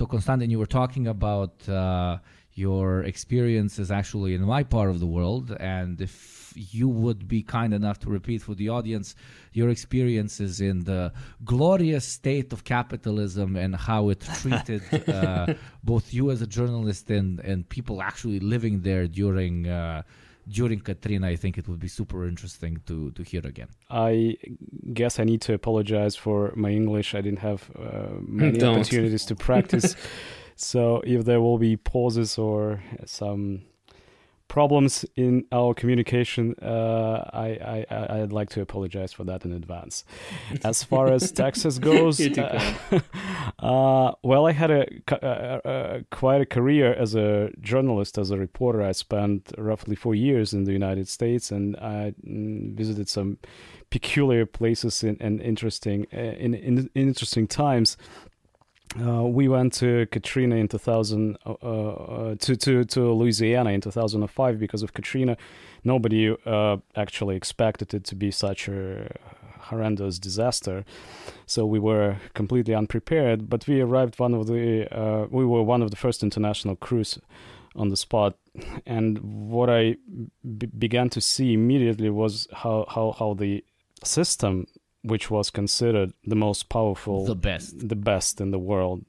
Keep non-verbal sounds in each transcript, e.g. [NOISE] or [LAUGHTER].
So, Konstantin, you were talking about uh, your experiences actually in my part of the world, and if you would be kind enough to repeat for the audience your experiences in the glorious state of capitalism and how it [LAUGHS] treated uh, both you as a journalist and, and people actually living there during. Uh, during Katrina, I think it would be super interesting to to hear again. I guess I need to apologize for my English. I didn't have uh, [LAUGHS] many Don't. opportunities to practice. [LAUGHS] so if there will be pauses or some problems in our communication, uh, I, I I'd like to apologize for that in advance. [LAUGHS] As far as Texas [LAUGHS] goes, uh, [LAUGHS] uh, well, I had a, ca- uh, uh, quite a career as a journalist, as a reporter. I spent roughly four years in the United States, and I mm, visited some peculiar places in, and interesting uh, in, in interesting times. Uh, we went to Katrina in 2000 uh, uh, to to to Louisiana in 2005 because of Katrina. Nobody uh, actually expected it to be such a horrendous disaster, so we were completely unprepared. But we arrived one of the uh, we were one of the first international crews on the spot, and what I b- began to see immediately was how how how the system which was considered the most powerful The best. the best in the world,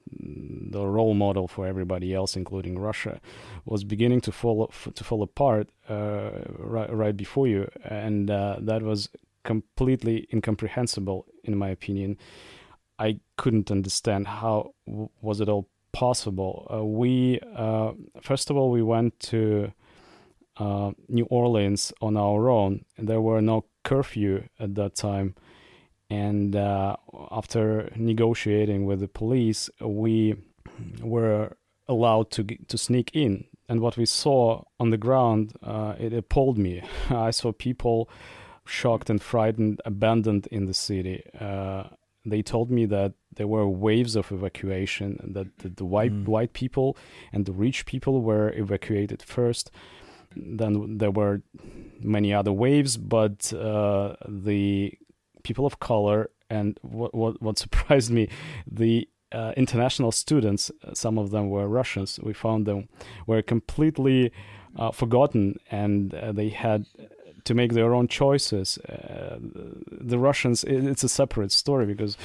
the role model for everybody else, including Russia, was beginning to fall to fall apart uh, right, right before you, and uh, that was completely incomprehensible, in my opinion. I couldn't understand how w- was it all possible. Uh, we uh, first of all we went to uh, New Orleans on our own, and there were no curfew at that time and uh, after negotiating with the police, we were allowed to to sneak in. And what we saw on the ground, uh, it appalled me. [LAUGHS] I saw people shocked and frightened, abandoned in the city. Uh, they told me that there were waves of evacuation, and that the, the white Mm. white people and the rich people were evacuated first. Then there were many other waves, but uh, the people of color and what what, what [LAUGHS] surprised me the uh, international students uh, some of them were russians we found them were completely uh, forgotten and uh, they had to make their own choices uh, the russians it, it's a separate story because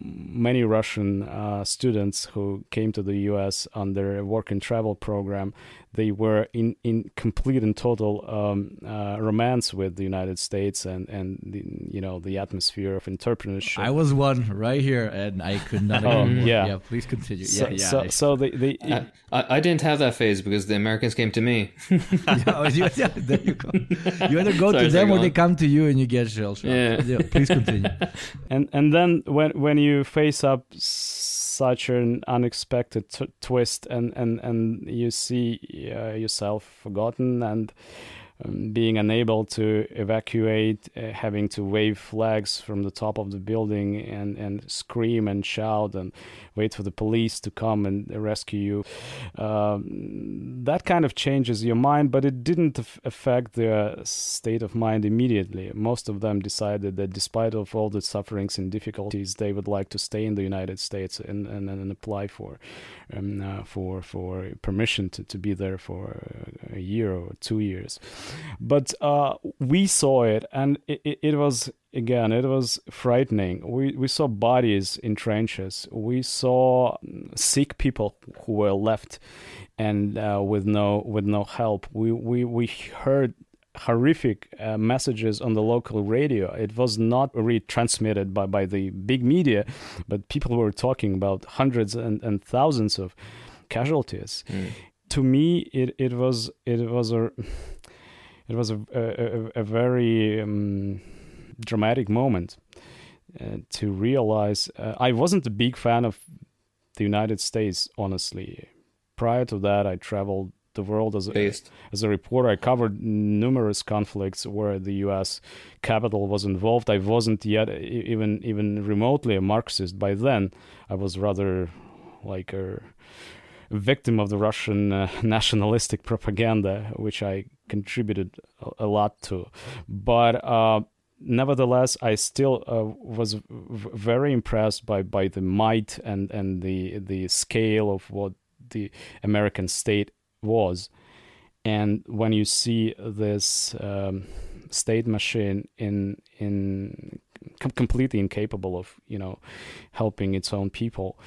many russian uh, students who came to the us on their work and travel program they were in, in complete and total um, uh, romance with the United States and, and the, you know the atmosphere of entrepreneurship. I was one right here, and I could not [LAUGHS] Oh, agree more. yeah. yeah. Please continue. so, yeah, yeah. so, so they, they I, I, I didn't have that phase because the Americans came to me. [LAUGHS] yeah, you, yeah, there you go. You either go [LAUGHS] Sorry, to them go or they come to you, and you get shell shocked. Yeah. please continue. and and then when when you face up such an unexpected t- twist and and and you see uh, yourself forgotten and um, being unable to evacuate, uh, having to wave flags from the top of the building and, and scream and shout and wait for the police to come and rescue you. Um, that kind of changes your mind, but it didn't af- affect their state of mind immediately. Most of them decided that despite of all the sufferings and difficulties, they would like to stay in the United States and, and, and apply for um, uh, for for permission to, to be there for a year or two years. But uh, we saw it, and it, it, it was again it was frightening. We we saw bodies in trenches. We saw mm, sick people who were left and uh, with no with no help. We we we heard horrific uh, messages on the local radio. It was not retransmitted by, by the big media, but people were talking about hundreds and, and thousands of casualties. To me, it, it was it was a it was a a, a very um, dramatic moment uh, to realize. Uh, I wasn't a big fan of the United States, honestly. Prior to that, I traveled the world as a, as a reporter. I covered numerous conflicts where the U.S. capital was involved. I wasn't yet even even remotely a Marxist by then. I was rather like a victim of the Russian uh, [LAUGHS] nationalistic propaganda, which I contributed a, a lot to. But uh, nevertheless, I still uh, was v- very impressed by, by the might and, and the the scale of what the American state was. And when you see this um, state machine in in com- completely incapable of you know helping its own people,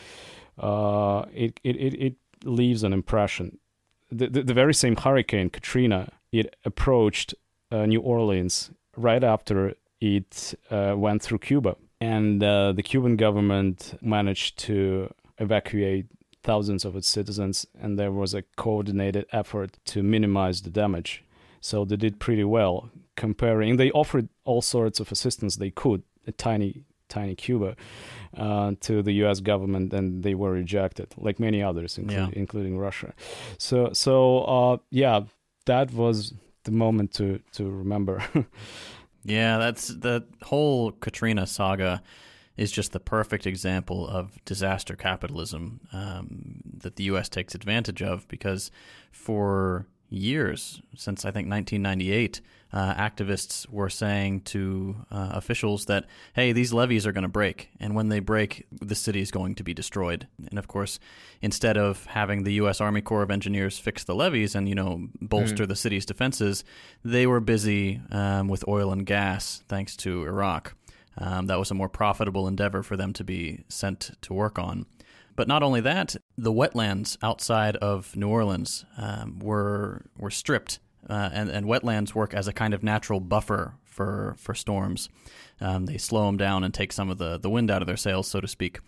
uh, it, it, it it leaves an impression. The, the, the very same hurricane Katrina it approached uh, New Orleans right after it uh, went through Cuba, and uh, the Cuban government managed to evacuate thousands of its citizens, and there was a coordinated effort to minimize the damage. So they did pretty well comparing. They offered all sorts of assistance they could, a tiny, tiny Cuba, uh, to the U.S. government, and they were rejected, like many others, inclu- Yeah. including Russia. So, so uh, yeah, that was the moment to to remember. [LAUGHS] Yeah, that's the whole Katrina saga is just the perfect example of disaster capitalism um, that the U.S. takes advantage of because for years, since I think 1998, uh, activists were saying to uh, officials that, hey, these levees are going to break. And when they break, the city is going to be destroyed. And of course, instead of having the U.S. Army Corps of Engineers fix the levees and, you know, bolster the city's defenses, they were busy um, with oil and gas thanks to Iraq. Um, that was a more profitable endeavor for them to be sent to work on. But not only that, the wetlands outside of New Orleans um, were were stripped, uh, and and wetlands work as a kind of natural buffer for for storms. Um, they slow them down and take some of the, the wind out of their sails, so to speak.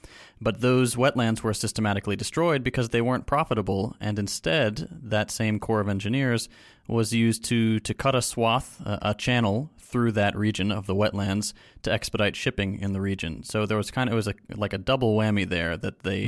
But those wetlands were systematically destroyed because they weren't profitable, and instead, that same Corps of Engineers was used to to cut a swath, a, a channel through that region of the wetlands to expedite shipping in the region. So there was kind of it was a, like a double whammy there that they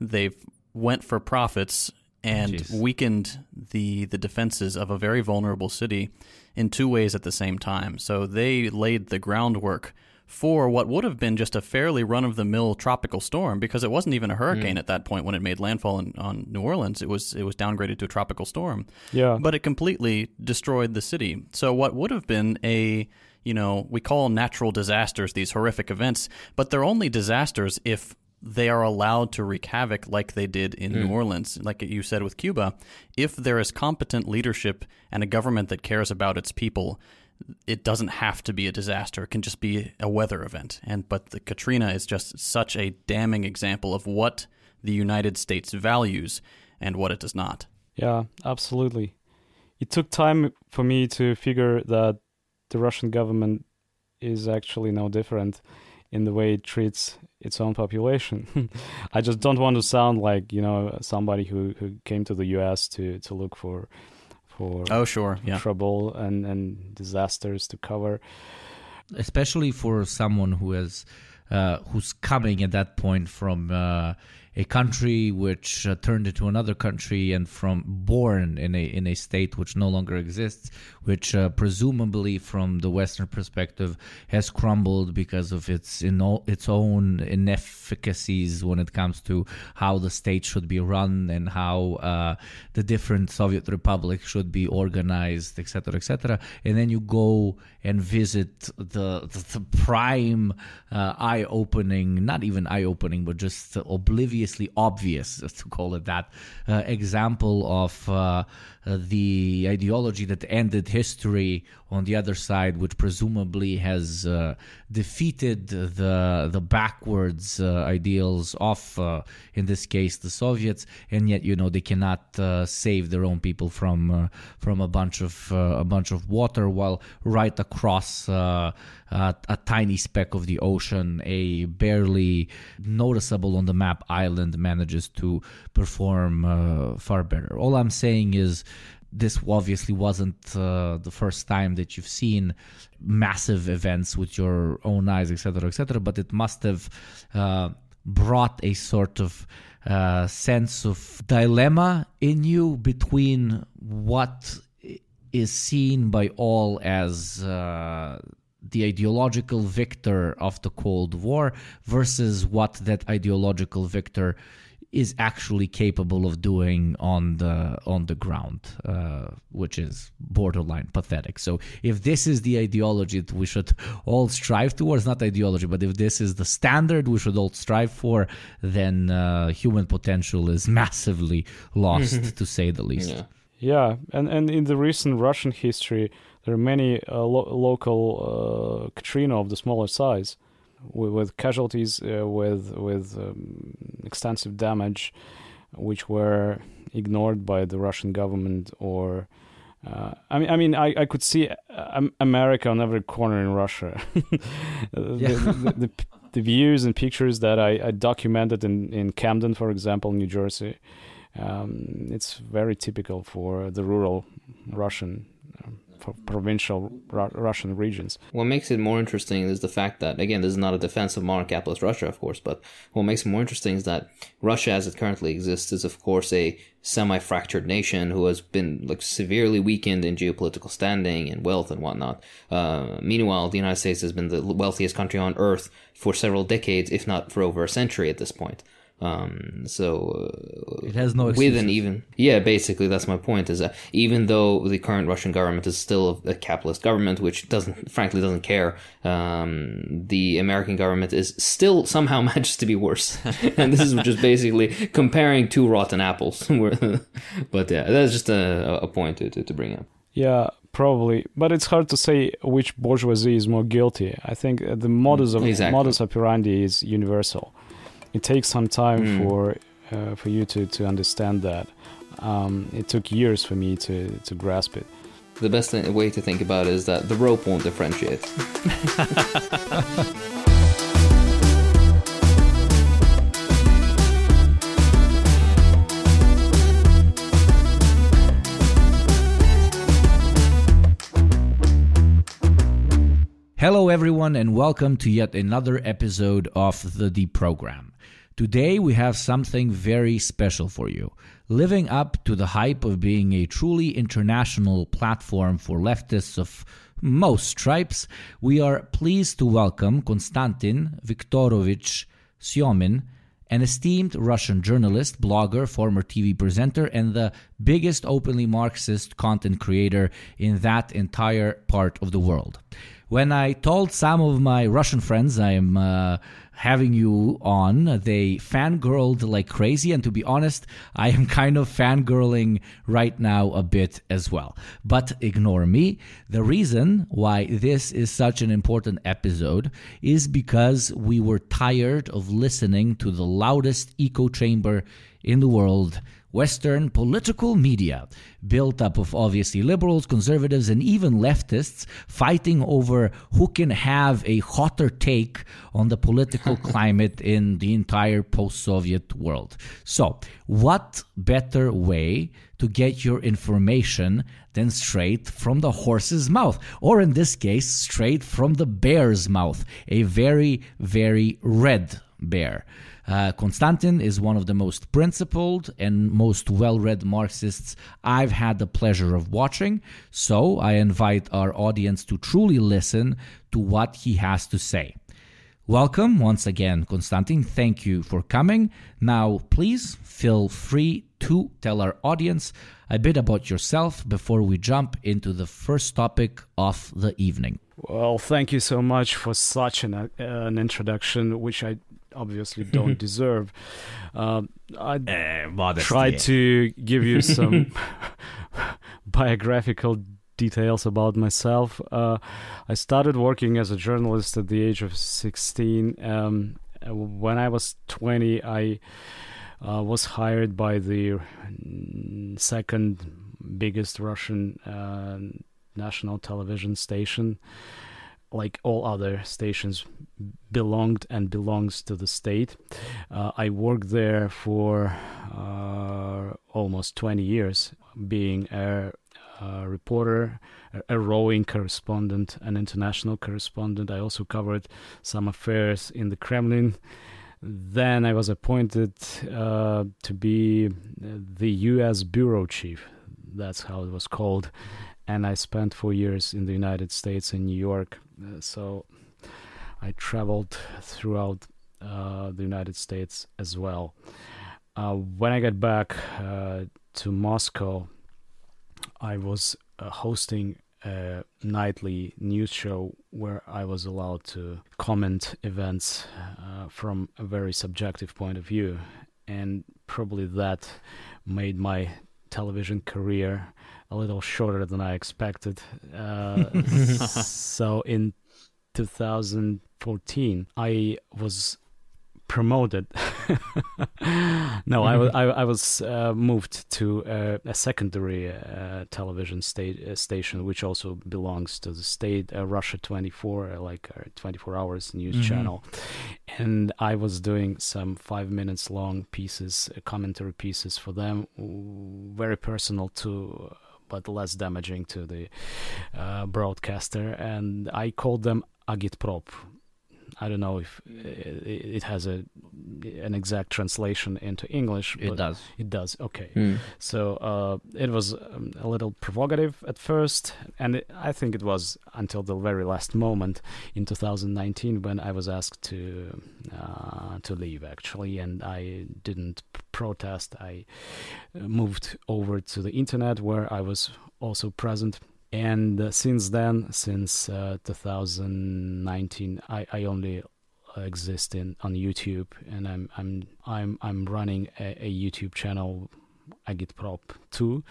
they went for profits and Jeez. weakened the the defenses of a very vulnerable city in two ways at the same time. So they laid the groundwork for what would have been just a fairly run of the mill tropical storm because it wasn't even a hurricane mm. at that point when it made landfall in, on New Orleans. It was it was downgraded to a tropical storm yeah, but it completely destroyed the city. So what would have been a you know we call natural disasters these horrific events, but they're only disasters if they are allowed to wreak havoc like they did in New hmm. Orleans, like you said with Cuba. If there is competent leadership and a government that cares about its people, it doesn't have to be a disaster. It can just be a weather event. And but the Katrina is just such a damning example of what the United States values and what it does not. Yeah, absolutely. It took time for me to figure that the Russian government is actually no different in the way it treats its own population. [LAUGHS] I just don't want to sound like you know somebody who, who came to the U.S. to, to look for for Oh, sure. Yeah. trouble and, and disasters to cover. especially for someone who has uh, who's coming at that point from uh, a country which uh, turned into another country and from born in a in a state which no longer exists, which uh, presumably from the Western perspective has crumbled because of its in all, its own inefficacies when it comes to how the state should be run and how uh, the different Soviet republics should be organized, etc., etc. And then you go and visit the the, the prime uh, eye-opening, not even eye-opening, but just obliviously obvious, [LAUGHS] to call it that, uh, example of uh, uh, the ideology that ended history on the other side, which presumably has uh, defeated the the backwards uh, ideals of, in this case, the Soviets, and yet you know they cannot save their own people from from a bunch of a bunch of water, while right across a tiny speck of the ocean, a barely noticeable on the map island manages to perform uh, far better. All I'm saying is this obviously wasn't uh, the first time that you've seen massive events with your own eyes, etc., etc. But it must have uh, brought a sort of uh, sense of dilemma in you between what is seen by all as uh, the ideological victor of the Cold War versus what that ideological victor is actually capable of doing on the on the ground, uh, which is borderline pathetic. So if this is the ideology that we should all strive towards, not ideology, but if this is the standard we should all strive for, then uh, human potential is massively lost, [LAUGHS] to say the least. Yeah. Yeah, and, and in the recent Russian history, there are many uh, lo- local uh, Katrina of the smaller size, with, with casualties, uh, with with um, extensive damage, which were ignored by the Russian government. Or, uh, I mean, I mean, I, I could see America on every corner in Russia. [LAUGHS] the, the, the, the views and pictures that I, I documented in, in Camden, for example, New Jersey, um, it's very typical for the rural Russian, provincial Ru- Russian regions. What makes it more interesting is the fact that, again, this is not a defense of modern capitalist Russia, of course, but what makes it more interesting is that Russia, as it currently exists, is, of course, a semi-fractured nation who has been like severely weakened in geopolitical standing and wealth and whatnot. Uh, meanwhile, the United States has been the wealthiest country on earth for several decades, if not for over a century at this point. Um, so uh, It has no with an even yeah basically that's my point is that even though the current russian government is still a capitalist government which doesn't frankly doesn't care um, the american government is still somehow [LAUGHS] manages to be worse [LAUGHS] and this is just basically comparing two rotten apples [LAUGHS] but yeah that's just a, a point to, to, to bring up Yeah, probably, but it's hard to say which bourgeoisie is more guilty. I think uh, the modus of Exactly. modus operandi is universal. It takes some time Mm. for uh, for you to, to understand that. Um, it took years for me to, to grasp it. the best thing, way to think about it is that the rope won't differentiate Hello, everyone, and welcome to yet another episode of the Deprogram. Today, we have something very special for you. Living up to the hype of being a truly international platform for leftists of most stripes, we are pleased to welcome Konstantin Viktorovich Syomin, an esteemed Russian journalist, blogger, former TV presenter, and the biggest openly Marxist content creator in that entire part of the world. When I told some of my Russian friends I'm uh, having you on, they fangirled like crazy. And to be honest, I am kind of fangirling right now a bit as well. But ignore me. The reason why this is such an important episode is because we were tired of listening to the loudest echo chamber in the world. Western political media, built up of obviously liberals, conservatives, and even leftists, fighting over who can have a hotter take on the political [LAUGHS] climate in the entire post Soviet world. So, what better way to get your information than straight from the horse's mouth? Or in this case, straight from the bear's mouth, a very, very red bear. Uh, Konstantin is one of the most principled and most well read Marxists I've had the pleasure of watching, so I invite our audience to truly listen to what he has to say. Welcome once again, Konstantin. Thank you for coming. Now, please feel free to tell our audience a bit about yourself before we jump into the first topic of the evening. Well, thank you so much for such an, uh, an introduction, which I obviously [LAUGHS] don't deserve. Um, I tried to give you some [LAUGHS] [LAUGHS] biographical details about myself. Uh, I started working as a journalist at the age of 16. Um, when I was 20, I uh, was hired by the second biggest Russian uh, national television station. Like all other stations, belonged and belongs to the state. Uh, I worked there for uh, almost 20 years, being a, a reporter, a, a rowing correspondent, an international correspondent. I also covered some affairs in the Kremlin. Then I was appointed uh, to be the U.S. bureau chief. That's how it was called. And I spent four years in the United States in New York. Uh, so I traveled throughout uh, the United States as well. uh, when I got back to Moscow, I was hosting a nightly news show where I was allowed to comment events uh, from a very subjective point of view, and probably that made my television career a little shorter than I expected. [LAUGHS] Uh, so in 2014, I was promoted. [LAUGHS] no, I was I, I was uh, moved to uh, a secondary uh, television state uh, station, which also belongs to the state, uh, Russia 24, uh, like 24 hours news mm-hmm. channel. And I was doing some five minutes long pieces, commentary pieces for them, very personal to but less damaging to the uh, broadcaster. And I called them agitprop, I don't know if it has a an exact translation into English. It does. It does. Okay. Mm. So uh, it was um, a little provocative at first, and it, I think it was until the very last moment in 2019 when I was asked to uh, to leave actually, and I didn't protest. I uh, moved over to the internet where I was also present and uh, since then since uh, 2019 i i only exist in on youtube. And i'm i'm i'm i'm running a, a youtube channel agitprop 2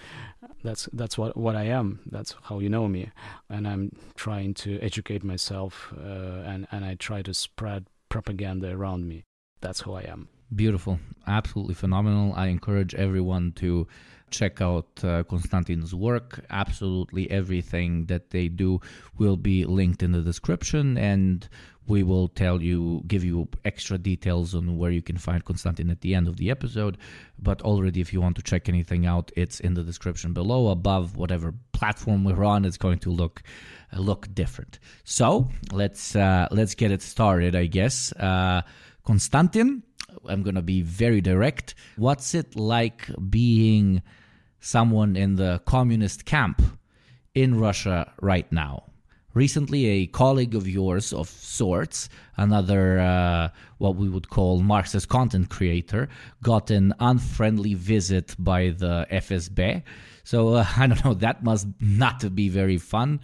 that's that's what what i am. That's how you know me. And i'm trying to educate myself uh, and and i try to spread propaganda around me. That's who i am. Beautiful. Absolutely phenomenal. I encourage everyone to check out uh, Konstantin's work. Absolutely everything that they do will be linked in the description, and we will tell you, give you extra details on where you can find Konstantin at the end of the episode. But already, if you want to check anything out, it's in the description below, above whatever platform we're on. It's going to look uh, look different. So let's uh, let's get it started, I guess. Uh, Konstantin, I'm going to be very direct. What's it like being someone in the communist camp in Russia right now. Recently, a colleague of yours, of sorts, another uh, what we would call Marxist content creator, got an unfriendly visit by the FSB. So uh, [LAUGHS] I don't know. That must not be very fun.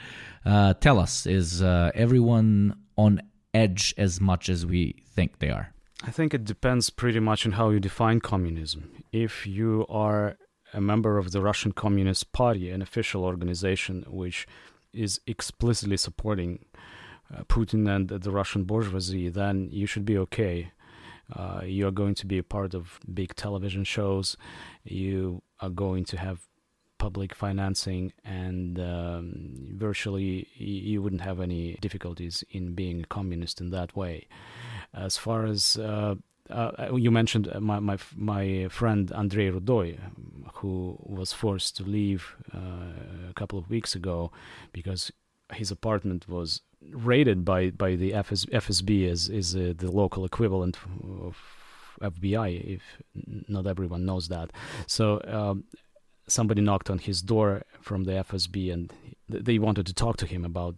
Uh, tell us, is uh, everyone on edge as much as we think they are? I think it depends pretty much on how you define communism. If you are a member of the Russian Communist Party, an official organization which is explicitly supporting uh, Putin and the Russian bourgeoisie, then you should be okay. Uh, you are going to be a part of big television shows. You are going to have public financing, and um, virtually you wouldn't have any difficulties in being a communist in that way. As far as uh, uh, you mentioned uh, my my my friend Andrei Rudoy, who was forced to leave uh, a couple of weeks ago because his apartment was raided by by the FS, FSB as is uh, the local equivalent of FBI. If not everyone knows that, so. Um, somebody knocked on his door from the FSB and they wanted to talk to him about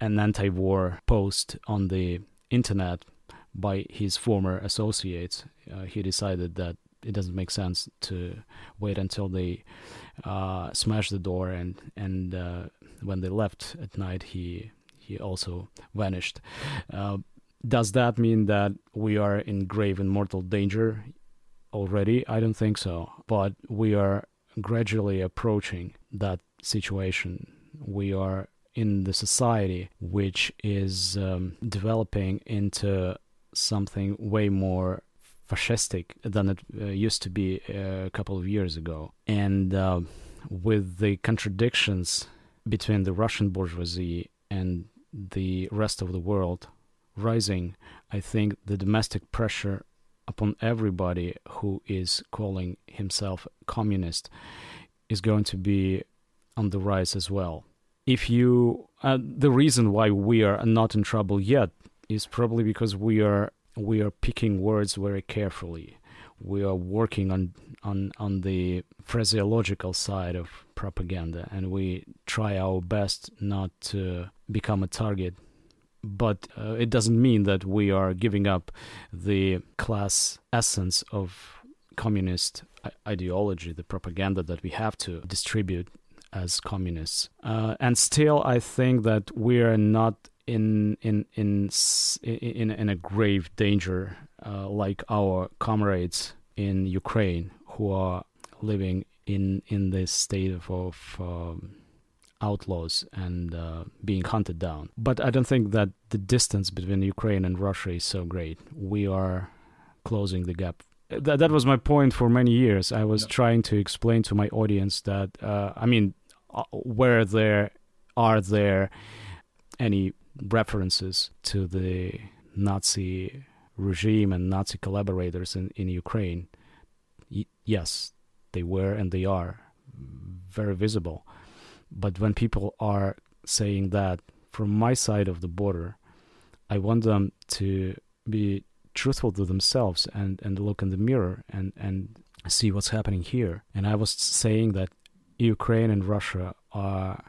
an anti-war post on the internet by his former associates, uh, he decided that it doesn't make sense to wait until they uh, smash the door and and uh, when they left at night he he also vanished. Uh, does that mean that we are in grave and mortal danger already? I don't think so, but we are gradually approaching that situation. We are in the society which is um, developing into something way more fascistic than it uh, used to be uh, a couple of years ago. And uh, with the contradictions between the Russian bourgeoisie and the rest of the world rising, I think the domestic pressure upon everybody who is calling himself communist is going to be on the rise as well. If you, uh, the reason why we are not in trouble yet is probably because we are we are picking words very carefully. We are working on on on the phraseological side of propaganda, and we try our best not to become a target. But uh, it doesn't mean that we are giving up the class essence of communist ideology, the propaganda that we have to distribute as communists. Uh, and still, I think that we are not in in in in, in a grave danger uh, like our comrades in Ukraine who are living in in this state of, of um, outlaws and uh, being hunted down. But I don't think that the distance between Ukraine and Russia is so great. We are closing the gap. That that was my point for many years. I was trying to explain to my audience that uh, I mean, uh, where there are there any references to the Nazi regime and Nazi collaborators in, in Ukraine? Y- yes, they were and they are very visible. But when people are saying that from my side of the border, I want them to be truthful to themselves and, and look in the mirror and, and see what's happening here. And I was saying that Ukraine and Russia are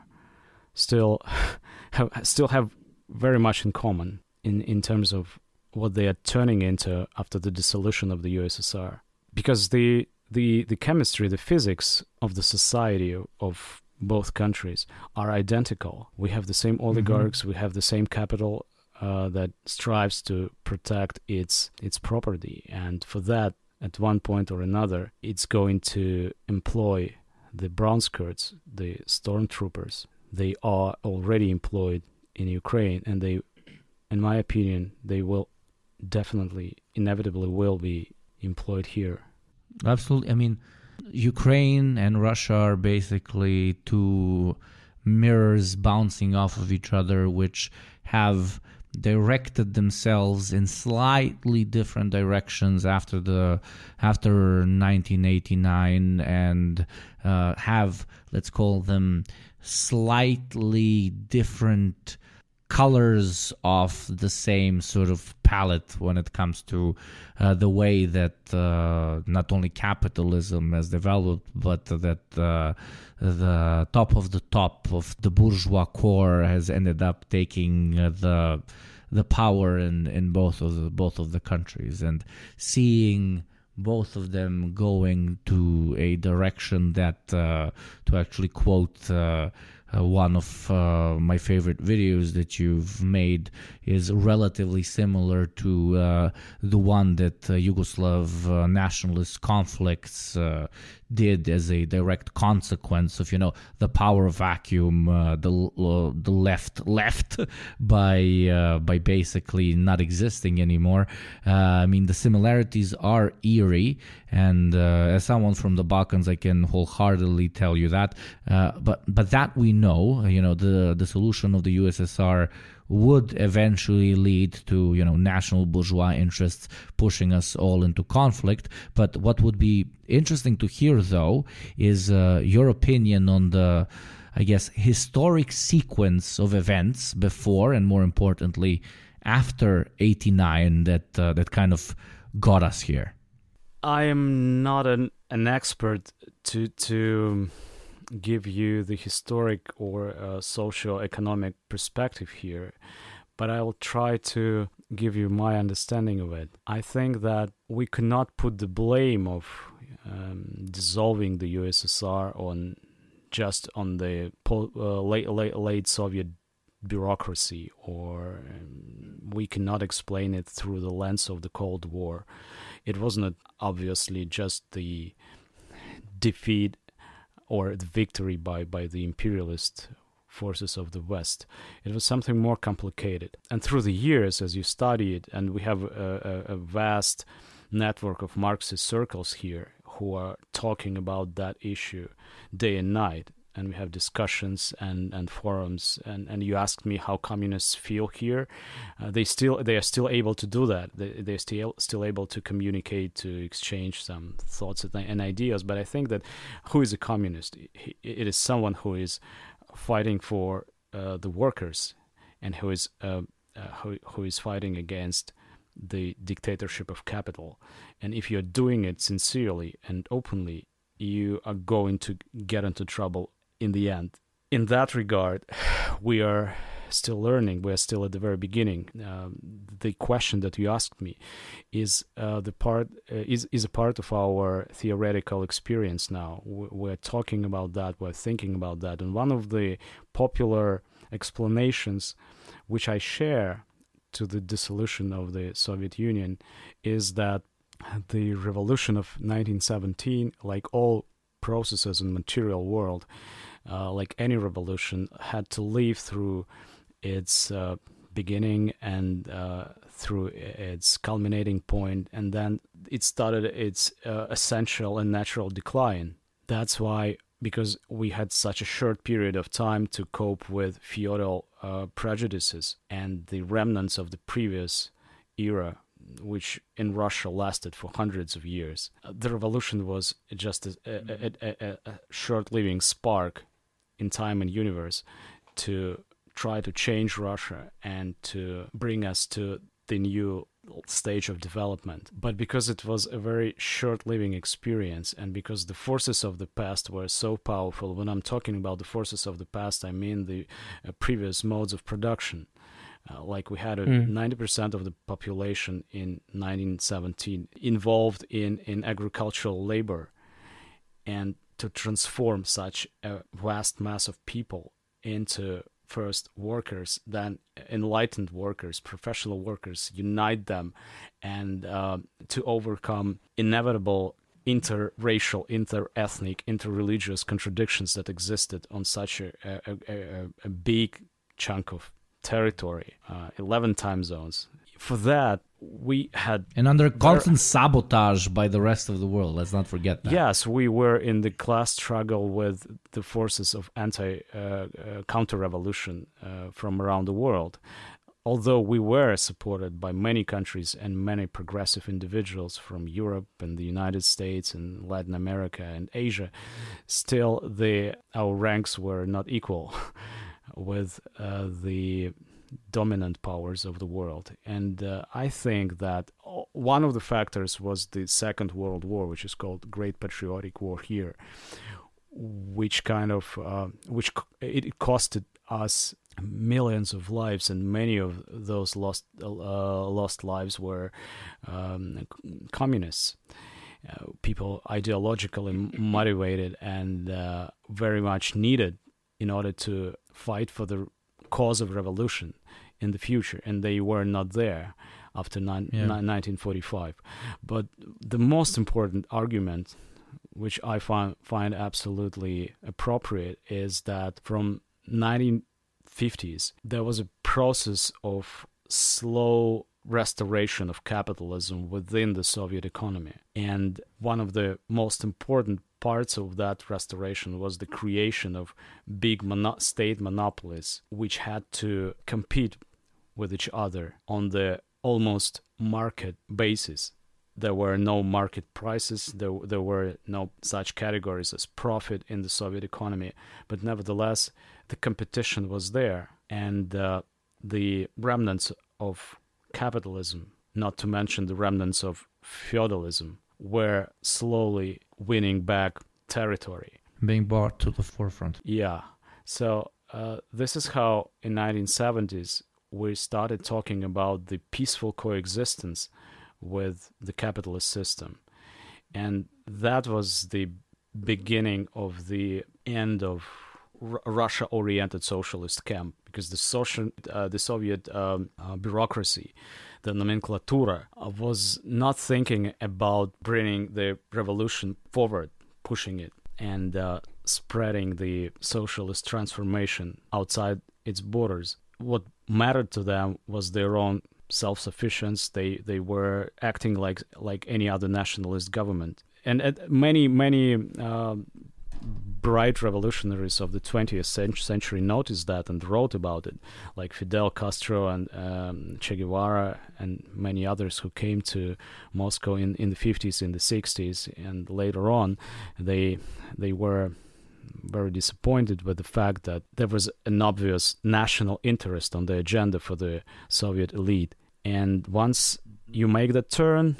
still [LAUGHS] have still have very much in common in, in terms of what they are turning into after the dissolution of the USSR. Because the the the chemistry, the physics of the society of both countries are identical. We have the same mm-hmm. oligarchs, mm-hmm. we have the same capital uh, that strives to protect its its property, and for that, at one point or another, it's going to employ the brown skirts, the stormtroopers. They are already employed in Ukraine, and they, in my opinion, they will definitely, inevitably, will be employed here. Absolutely. I mean, Ukraine and Russia are basically two mirrors bouncing off of each other, which have directed themselves in slightly different directions after the after 1989 and uh, have let's call them slightly different colors of the same sort of palette when it comes to uh, the way that uh, not only capitalism has developed, but that uh, the top of the top of the bourgeois core has ended up taking uh, the the power in, in both of the, both of the countries. And seeing both of them going to a direction that, uh, to actually quote uh, uh, one of uh, my favorite videos that you've made is relatively similar to uh, the one that uh, Yugoslav uh, nationalist conflicts uh, did as a direct consequence of you know the power vacuum, uh, the uh, the left left [LAUGHS] by uh, by basically not existing anymore. Uh, I mean the similarities are eerie, and uh, as someone from the Balkans, I can wholeheartedly tell you that. Uh, but but that we know, you know the the solution of the USSR would eventually lead to you know national bourgeois interests pushing us all into conflict. But what would be interesting to hear though is uh, your opinion on the I guess historic sequence of events before and more importantly after 89 that uh, that kind of got us here. I am not an an expert to to give you the historic or uh, socio-economic perspective here, but I will try to give you my understanding of it. I think that we cannot put the blame of um, dissolving the USSR on just on the po- uh, late, late late Soviet bureaucracy, or um, we cannot explain it through the lens of the Cold War. It was not obviously just the defeat or the victory by, by the imperialist forces of the West. It was something more complicated. And through the years, as you study it, and we have a, a, a vast network of Marxist circles here who are talking about that issue day and night and we have discussions and, and forums and, and you asked me how communists feel here uh, they still they are still able to do that. They, they're still still able to communicate to exchange some thoughts and ideas. But i think that who is a communist? It is someone who is fighting for uh, the workers and who is uh, uh, who, who is fighting against the dictatorship of capital. And if you're doing it sincerely and openly you are going to get into trouble in the end. In that regard, [SIGHS] we are still learning. We're still at the very beginning. Um, the question that you asked me is uh, the part uh, is is a part of our theoretical experience now. We're talking about that. We're thinking about that. And one of the popular explanations, which I share to the dissolution of the Soviet Union, is that the revolution of 1917, like all processes in material world, uh, like any revolution, had to live through its uh, beginning and uh, through its culminating point, and then it started its uh, essential and natural decline. That's why, because we had such a short period of time to cope with feudal uh, prejudices and the remnants of the previous era which in Russia lasted for hundreds of years. The revolution was just a, a, a, a short-living spark in time and universe to try to change Russia and to bring us to the new stage of development. But because it was a very short living experience and because the forces of the past were so powerful, when I'm talking about the forces of the past, I mean the uh, previous modes of production. Uh, like we had a mm. 90% of the population in 1917 involved in, in agricultural labor and to transform such a vast mass of people into first workers, then enlightened workers, professional workers, unite them, and uh, to overcome inevitable interracial, interethnic, interreligious contradictions that existed on such a, a, a, a big chunk of territory, uh, 11 time zones. For that, we had and under constant sabotage by the rest of the world. Let's not forget that. Yes we were in the class struggle with the forces of anti uh, uh, counter revolution uh, from around the world. Although we were supported by many countries and many progressive individuals from Europe and the United States and Latin America and Asia still the our ranks were not equal [LAUGHS] with uh, the dominant powers of the world. And uh, I think that one of the factors was the Second World War, which is called Great Patriotic War here, which kind of uh, which it, it costed us millions of lives, and many of those lost uh, lost lives were um, communists. Uh, people ideologically motivated and uh, very much needed in order to fight for the cause of revolution in the future, and they were not there after ni- yeah. 1945. But the most important argument, which I find find absolutely appropriate, is that from 1950s there was a process of slow restoration of capitalism within the Soviet economy. And one of the most important parts of that restoration was the creation of big mono- state monopolies, which had to compete with each other on the almost market basis. There were no market prices, there, there were no such categories as profit in the Soviet economy, but nevertheless, the competition was there, and uh, the remnants of capitalism, not to mention the remnants of feudalism, were slowly winning back territory. Being brought to the forefront. Yeah. So uh, this is how in 1970s we started talking about the peaceful coexistence with the capitalist system. And that was the beginning of the end of R- Russia-oriented socialist camp because the social, uh, the Soviet um, uh, bureaucracy, the nomenclatura, uh, was not thinking about bringing the revolution forward, pushing it, and uh, spreading the socialist transformation outside its borders. What mattered to them was their own self-sufficiency. They they were acting like like any other nationalist government, and many many. Uh, bright revolutionaries of the 20th century noticed that and wrote about it, like Fidel Castro and um, Che Guevara and many others who came to Moscow in, in the 50s, in the 60s, and later on, they they were very disappointed with the fact that there was an obvious national interest on the agenda for the Soviet elite. And once you make that turn,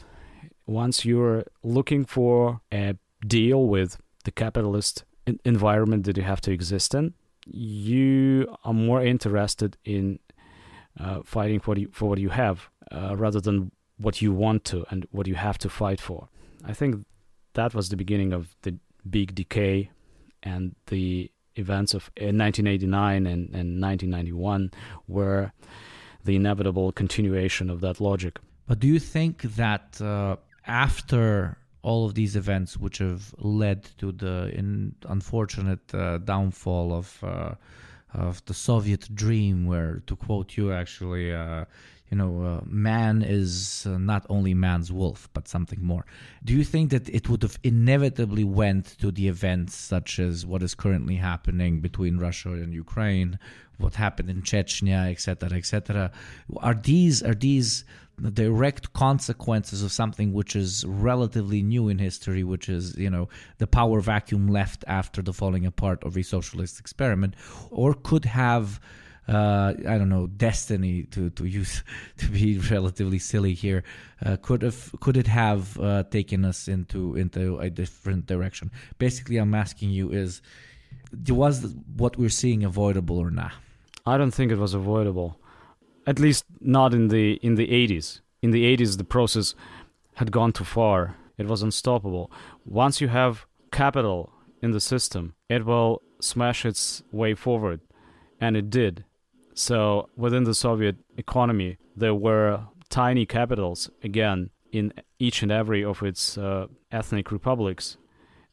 once you're looking for a deal with the capitalist environment that you have to exist in, you are more interested in uh, fighting for, you, for what you have uh, rather than what you want to and what you have to fight for. I think that was the beginning of the big decay and the events of 1989 and, and 1991 were the inevitable continuation of that logic. But do you think that uh, after all of these events, which have led to the unfortunate uh, downfall of uh, of the Soviet dream, where, to quote you, actually, uh, you know, uh, man is uh, not only man's wolf, but something more. Do you think that it would have inevitably went to the events such as what is currently happening between Russia and Ukraine, what happened in Chechnya, etc., etc.? Are these are these the direct consequences of something which is relatively new in history, which is, you know, the power vacuum left after the falling apart of a socialist experiment, or could have, uh, I don't know, destiny to, to use [LAUGHS] to be relatively silly here, uh, could have could it have uh, taken us into into a different direction? Basically, I'm asking you is was what we're seeing avoidable or not? I don't think it was avoidable at least not in the in the 80s. In the 80s, the process had gone too far. It was unstoppable. Once you have capital in the system, it will smash its way forward, and it did. So within the Soviet economy, there were tiny capitals again in each and every of its uh, ethnic republics.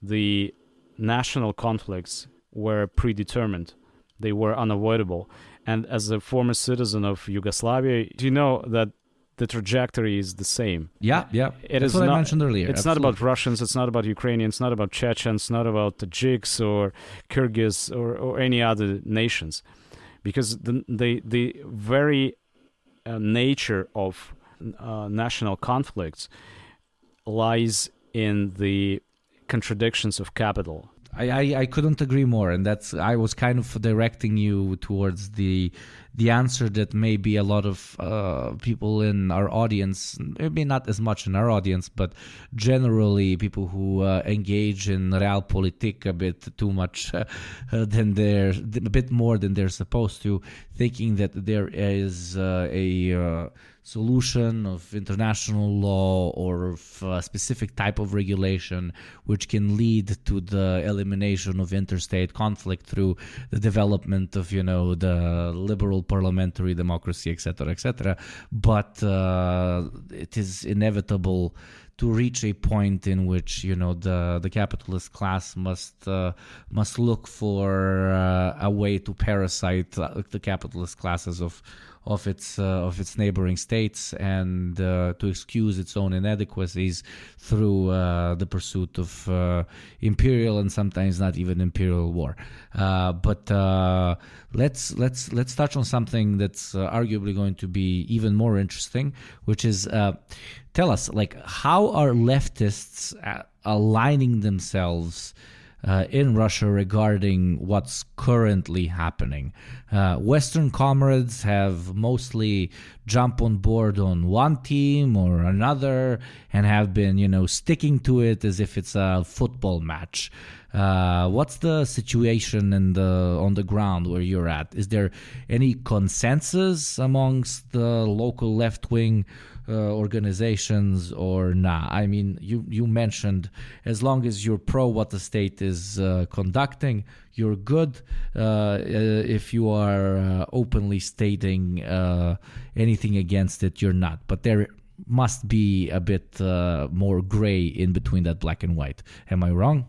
The national conflicts were predetermined; they were unavoidable and as a former citizen of Yugoslavia, do you know that the trajectory is the same? Yeah, yeah. It That's is what not, I mentioned earlier. It's Absolutely. not about Russians. It's not about Ukrainians. It's not about Chechens. It's not about Tajiks or Kyrgyz or, or any other nations, because the the the very uh, nature of uh, national conflicts lies in the contradictions of capital I, I, I couldn't agree more, and that's I was kind of directing you towards the the answer that maybe a lot of uh, people in our audience, maybe not as much in our audience, but generally people who uh, engage in realpolitik a bit too much [LAUGHS] uh, than they're a bit more than they're supposed to, thinking that there is uh, a uh, solution of international law or of a specific type of regulation which can lead to the elimination of interstate conflict through the development of you know the liberal parliamentary democracy etc etc but uh, it is inevitable to reach a point in which you know the the capitalist class must uh, must look for uh, a way to parasite uh, the capitalist classes of of its uh, of its neighboring states and uh, to excuse its own inadequacies through uh, the pursuit of imperial and sometimes not even imperial war. but let's let's let's touch on something that's arguably going to be even more interesting, which is tell us like how are leftists aligning themselves uh, in Russia regarding what's currently happening. Uh, Western comrades have mostly jumped on board on one team or another and have been, you know, sticking to it as if it's a football match. Uh, what's the situation in the on the ground where you're at? Is there any consensus amongst the local left wing? Uh, organizations or not. I mean, you you mentioned as long as you're pro what the state is uh, conducting, you're good. Uh, uh if you are uh, openly stating uh, anything against it, you're not. But there must be a bit more gray in between that black and white. Am I wrong?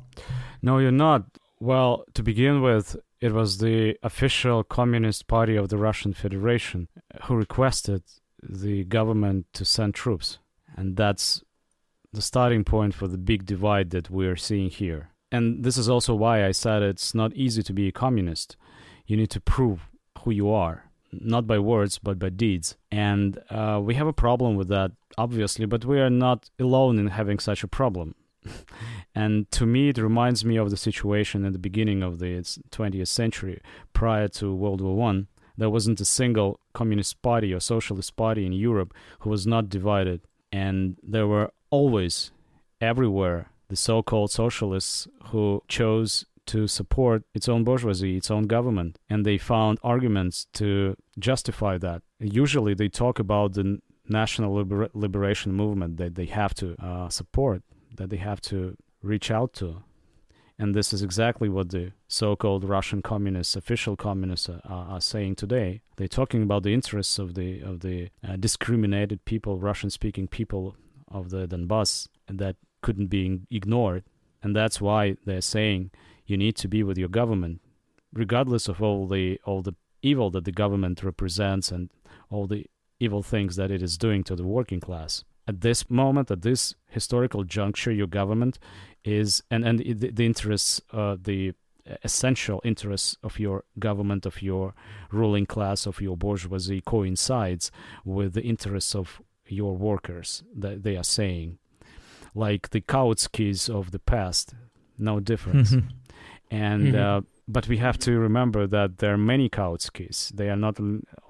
No, you're not. Well, to begin with, it was the official Communist Party of the Russian Federation who requested the government to send troops. And that's the starting point for the big divide that we're seeing here. And this is also why I said it's not easy to be a communist. You need to prove who you are, not by words, but by deeds. And uh, we have a problem with that, obviously, but we are not alone in having such a problem. [LAUGHS] and to me, it reminds me of the situation at the beginning of the 20th century, prior to World War One, there wasn't a single communist party or socialist party in Europe who was not divided. And there were always, everywhere, the so called socialists who chose to support its own bourgeoisie, its own government, and they found arguments to justify that. Usually, they talk about the national liber- liberation movement that they have to uh, support, that they have to reach out to. And this is exactly what the so called Russian communists, official communists, uh, are saying today. They're talking about the interests of the, of the uh, discriminated people, Russian speaking people of the Donbass that couldn't be ignored. And that's why they're saying you need to be with your government, regardless of all the, all the evil that the government represents and all the evil things that it is doing to the working class. At this moment, at this historical juncture, your government is, and, and the, the interests, uh, the essential interests of your government, of your ruling class, of your bourgeoisie coincides with the interests of your workers, that they are saying. Like the Kautskys of the past, no difference. [LAUGHS] Mm-hmm. And Mhm. uh, but we have to remember that there are many Kautskys. They are not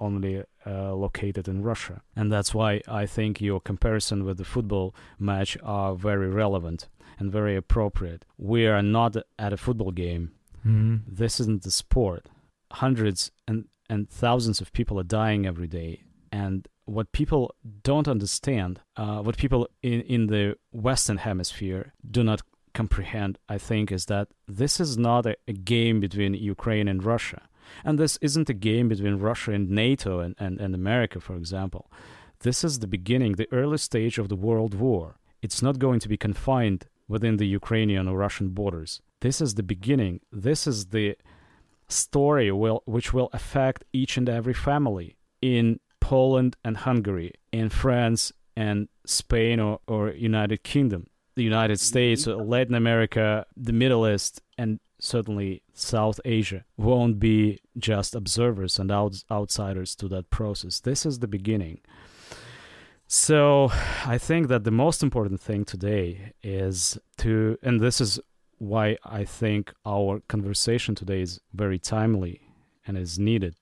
only uh, located in Russia, and that's why I think your comparison with the football match are very relevant and very appropriate. We are not at a football game. Mhm. This isn't the sport. Hundreds and and thousands of people are dying every day, and what people don't understand, uh, what people in, in the Western Hemisphere do not comprehend, I think, is that this is not a, a game between Ukraine and Russia. And this isn't a game between Russia and NATO and, and, and America, for example. This is the beginning, the early stage of the World War. It's not going to be confined within the Ukrainian or Russian borders. This is the beginning. This is the story will, which will affect each and every family in Poland and Hungary, in France and Spain or, or United Kingdom, the United mm-hmm. States, or Latin America, the Middle East, and certainly South Asia won't be just observers and out, outsiders to that process. This is the beginning. So [SIGHS] I think that the most important thing today is to, and this is why I think our conversation today is very timely and is needed.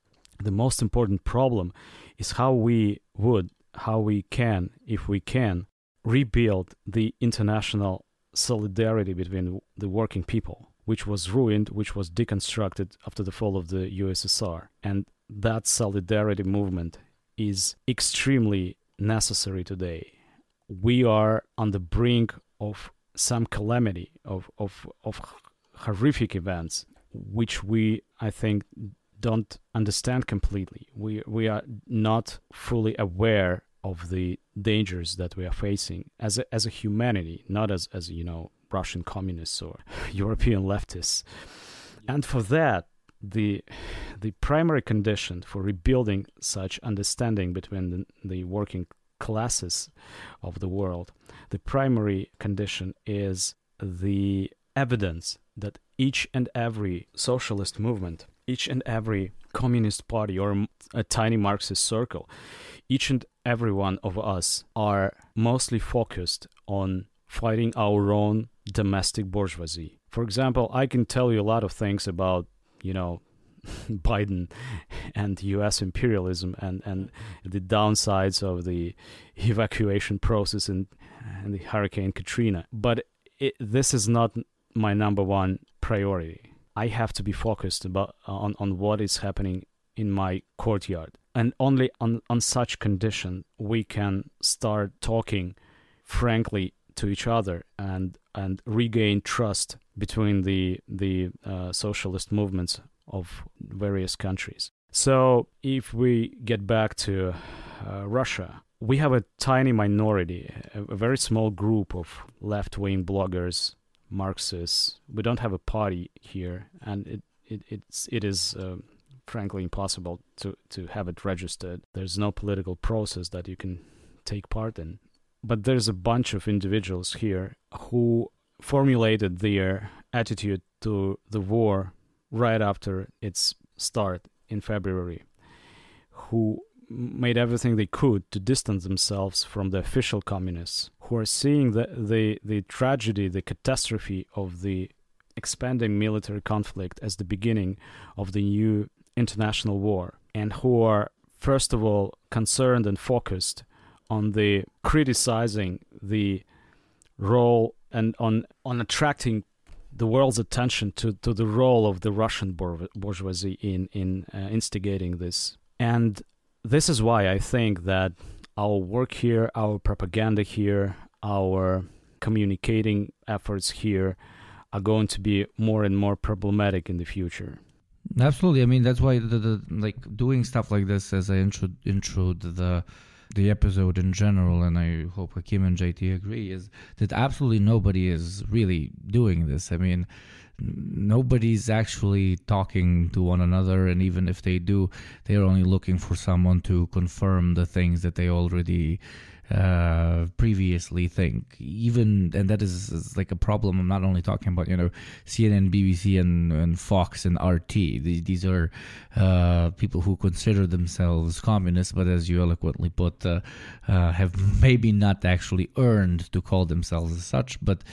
The most important problem is how we would, how we can, if we can, rebuild the international solidarity between the working people, which was ruined, which was deconstructed after the fall of the USSR. And that solidarity movement is extremely necessary today. We are on the brink of some calamity, of, of, of horrific events, which we, I think, don't understand completely. We, we are not fully aware of the dangers that we are facing as a, as a humanity, not as, as, you know, Russian communists or [LAUGHS] European leftists. And for that, the the primary condition for rebuilding such understanding between the, the working classes of the world, the primary condition is the evidence that each and every socialist movement, each and every communist party or a tiny Marxist circle, each and every one of us are mostly focused on fighting our own domestic bourgeoisie. For example, I can tell you a lot of things about, you know, [LAUGHS] Biden and US imperialism and, and the downsides of the evacuation process and, and the Hurricane Katrina. But it, this is not my number one priority. I have to be focused about on, on what is happening in my courtyard. And only on, on such condition we can start talking frankly to each other and and regain trust between the the uh, socialist movements of various countries. So if we get back to uh, Russia, we have a tiny minority, a, very small group of left-wing bloggers, Marxists. We don't have a party here, and it, it it's it is. Uh, frankly impossible to, to have it registered. There's no political process that you can take part in but there's a bunch of individuals here who formulated their attitude to the war right after its start in February, who made everything they could to distance themselves from the official communists, who are seeing the, the, the tragedy, the catastrophe of the expanding military conflict as the beginning of the new international war, and who are, first of all, concerned and focused on the criticizing the role and on on attracting the world's attention to, to the role of the Russian bourgeoisie in in uh, instigating this. And this is why I think that our work here, our propaganda here, our communicating efforts here are going to be more and more problematic in the future. Absolutely. I mean, that's why the, the like doing stuff like this as I intro the the episode in general, and I hope Hakim and JT agree, is that absolutely nobody is really doing this. I mean, nobody's actually talking to one another, and even if they do, they're only looking for someone to confirm the things that they already uh, previously think. Even and that is, is, like a problem. I'm not only talking about you know CNN, BBC, and, and Fox and RT. These, these are uh, people who consider themselves communists, but as you eloquently put, uh, uh have [LAUGHS] maybe not actually earned to call themselves as such, but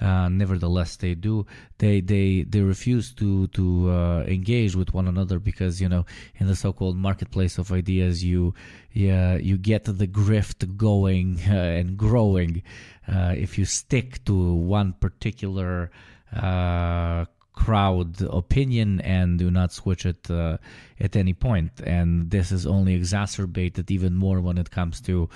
uh, nevertheless they do. They they they refuse to to uh, engage with one another because you know in the so-called marketplace of ideas you yeah, you get the grift going [LAUGHS] uh, and growing uh, if you stick to one particular uh, crowd opinion and do not switch it uh, at any point. And this is only exacerbated even more when it comes to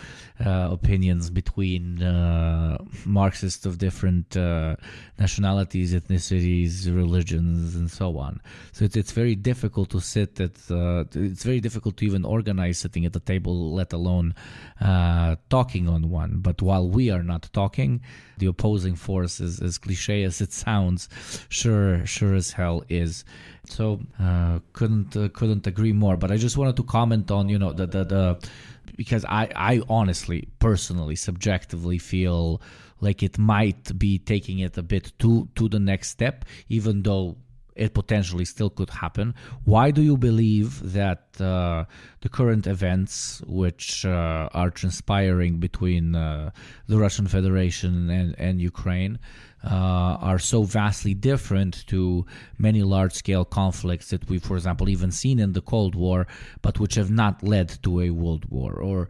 uh, opinions between uh, Marxists of different uh, nationalities, ethnicities, religions, and so on. So it's, it's very difficult to sit at, uh, it's very difficult to even organize sitting at the table, let alone uh, talking on one. But while we are not talking, the opposing force, is, as cliche as it sounds, sure, sure as hell is. So uh, couldn't uh, couldn't agree more. But I just wanted to comment on you know the the, the because I I honestly personally subjectively feel like it might be taking it a bit to to the next step, even though it potentially still could happen. Why do you believe that uh, the current events, which uh, are transpiring between uh, the Russian Federation and, and Ukraine, uh, are so vastly different to many large scale conflicts that we've, for example, even seen in the Cold War, but which have not led to a world war or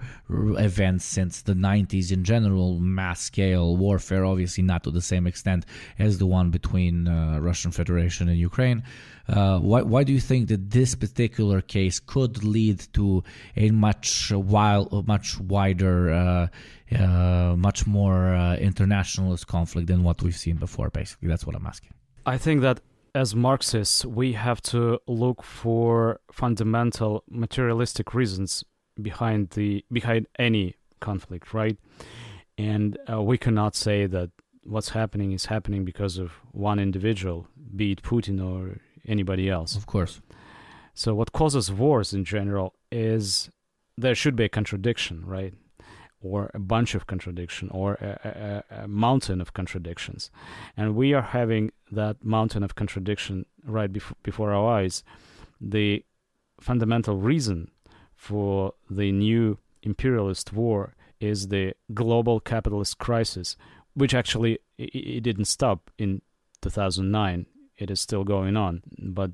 events since the 90s in general, mass scale warfare, obviously not to the same extent as the one between uh, Russian Federation and Ukraine. Uh, why, why do you think that this particular case could lead to a much wild, much wider, uh, much more uh, internationalist conflict than what we've seen before? Basically, that's what I'm asking. I think that as Marxists, we have to look for fundamental materialistic reasons behind the behind any conflict, right? And uh, we cannot say that what's happening is happening because of one individual, be it Putin or anybody else. Of course. So what causes wars in general is there should be a contradiction, right? Or a bunch of contradiction, or a, a, a mountain of contradictions, and we are having that mountain of contradiction right bef- before our eyes. The fundamental reason for the new imperialist war is the global capitalist crisis, which actually it, it didn't stop in 2009 it is still going on. But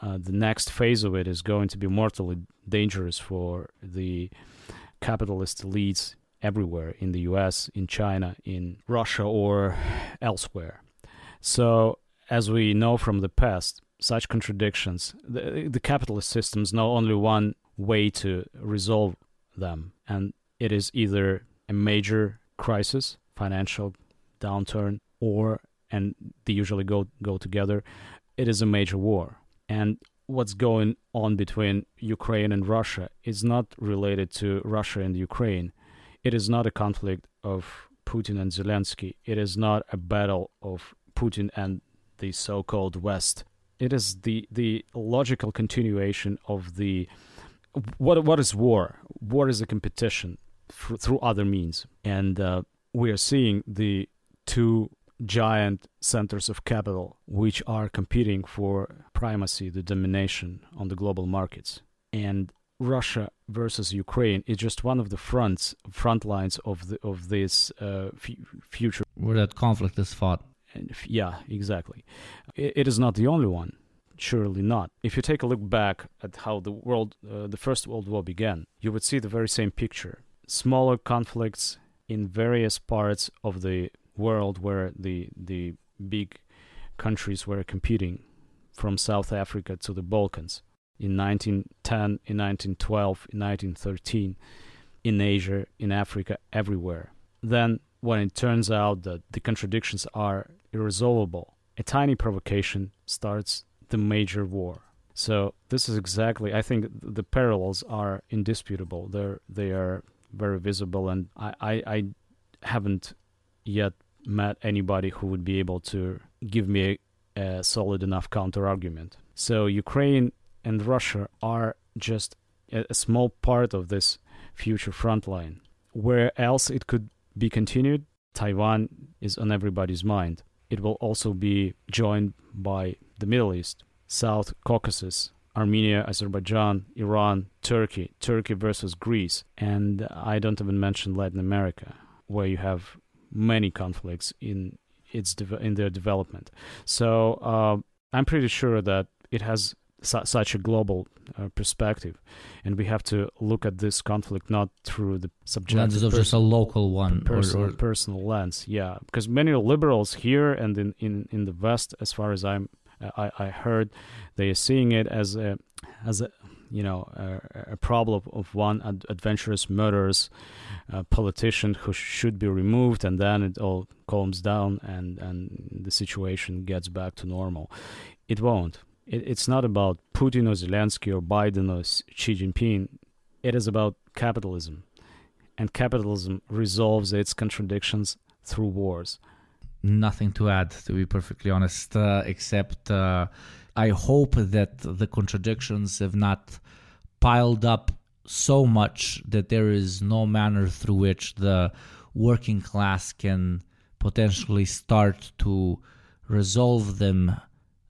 uh, the next phase of it is going to be mortally dangerous for the capitalist elites everywhere in the US, in China, in Russia, or elsewhere. So, as we know from the past, such contradictions, the, the capitalist systems know only one way to resolve them, and it is either a major crisis, financial downturn, or and they usually go go together. It is a major war, and what's going on between Ukraine and Russia is not related to Russia and Ukraine. It is not a conflict of Putin and Zelensky. It is not a battle of Putin and the so-called West. It is the the logical continuation of the what what is war? War is a competition through other means, and uh, we are seeing the two giant centers of capital which are competing for primacy, the domination on the global markets. And Russia versus Ukraine is just one of the fronts, front lines of the of this uh, f- future. Where that conflict is fought. And f- yeah, exactly. It, it is not the only one. Surely not. If you take a look back at how the world, uh, the First World War began, you would see the very same picture. Smaller conflicts in various parts of the world where the the big countries were competing from South Africa to the Balkans in 1910, in 1912, in 1913, in Asia, in Africa, everywhere. Then, when it turns out that the contradictions are irresolvable, a tiny provocation starts the major war. So this is exactly. I think the parallels are indisputable. They're they are very visible, and I I, I haven't yet met anybody who would be able to give me a, a solid enough counter argument. So Ukraine and Russia are just a, small part of this future front line. Where else it could be continued, Taiwan is on everybody's mind. It will also be joined by the Middle East, South Caucasus, Armenia, Azerbaijan, Iran, Turkey, Turkey versus Greece, and I don't even mention Latin America, where you have many conflicts in its de- in their development. So uh, I'm pretty sure that it has su- such a global uh, perspective, and we have to look at this conflict not through the subjective lenses of just a local one. or- personal, or- personal lens. Yeah, because many liberals here and in, in, in the West, as far as I'm I, I heard, they are seeing it as a as a you know a, a problem of one ad- adventurous murderous uh, politician who should be removed, and then it all calms down and and the situation gets back to normal. It won't. It, it's not about Putin or Zelensky or Biden or Xi Jinping. It is about capitalism, and capitalism resolves its contradictions through wars. nothing to add, to be perfectly honest, uh, except uh, I hope that the contradictions have not piled up so much that there is no manner through which the working class can potentially start to resolve them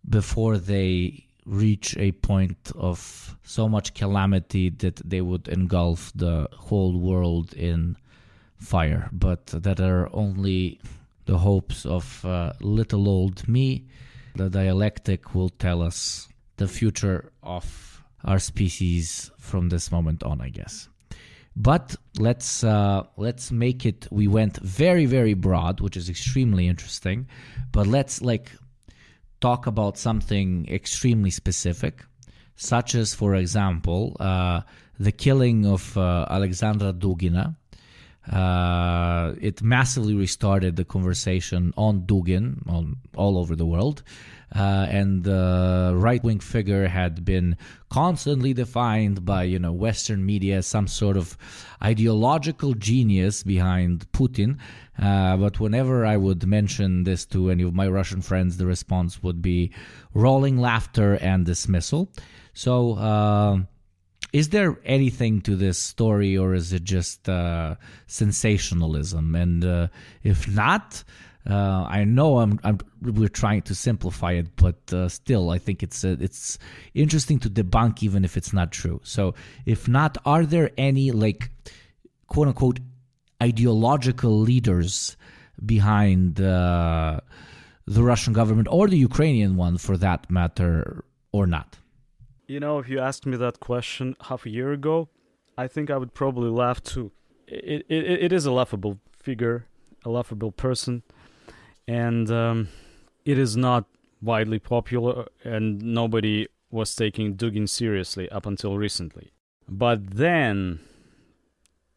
before they reach a point of so much calamity that they would engulf the whole world in fire, but that are only the hopes of uh, little old me. The dialectic will tell us the future of our species from this moment on, I guess. But let's uh, let's make it. We went very very broad, which is extremely interesting. But let's like talk about something extremely specific, such as, for example, uh, the killing of uh, Alexandra Dugina. Uh, it massively restarted the conversation on Dugin on all over the world. Uh, and the right wing figure had been constantly defined by you know Western media as some sort of ideological genius behind Putin. Uh, but whenever I would mention this to any of my Russian friends, the response would be rolling laughter and dismissal. So. Uh, is there anything to this story, or is it just uh, sensationalism? And uh, if not, uh, I know I'm, I'm we're trying to simplify it, but uh, still, I think it's it's interesting to debunk, even if it's not true. So, if not, are there any like quote unquote ideological leaders behind uh, the Russian government or the Ukrainian one, for that matter, or not? You know, if you asked me that question half a year ago, I think I would probably laugh too. It it, it is a laughable figure, a laughable person, and um, it is not widely popular, and nobody was taking Dugin seriously up until recently. But then,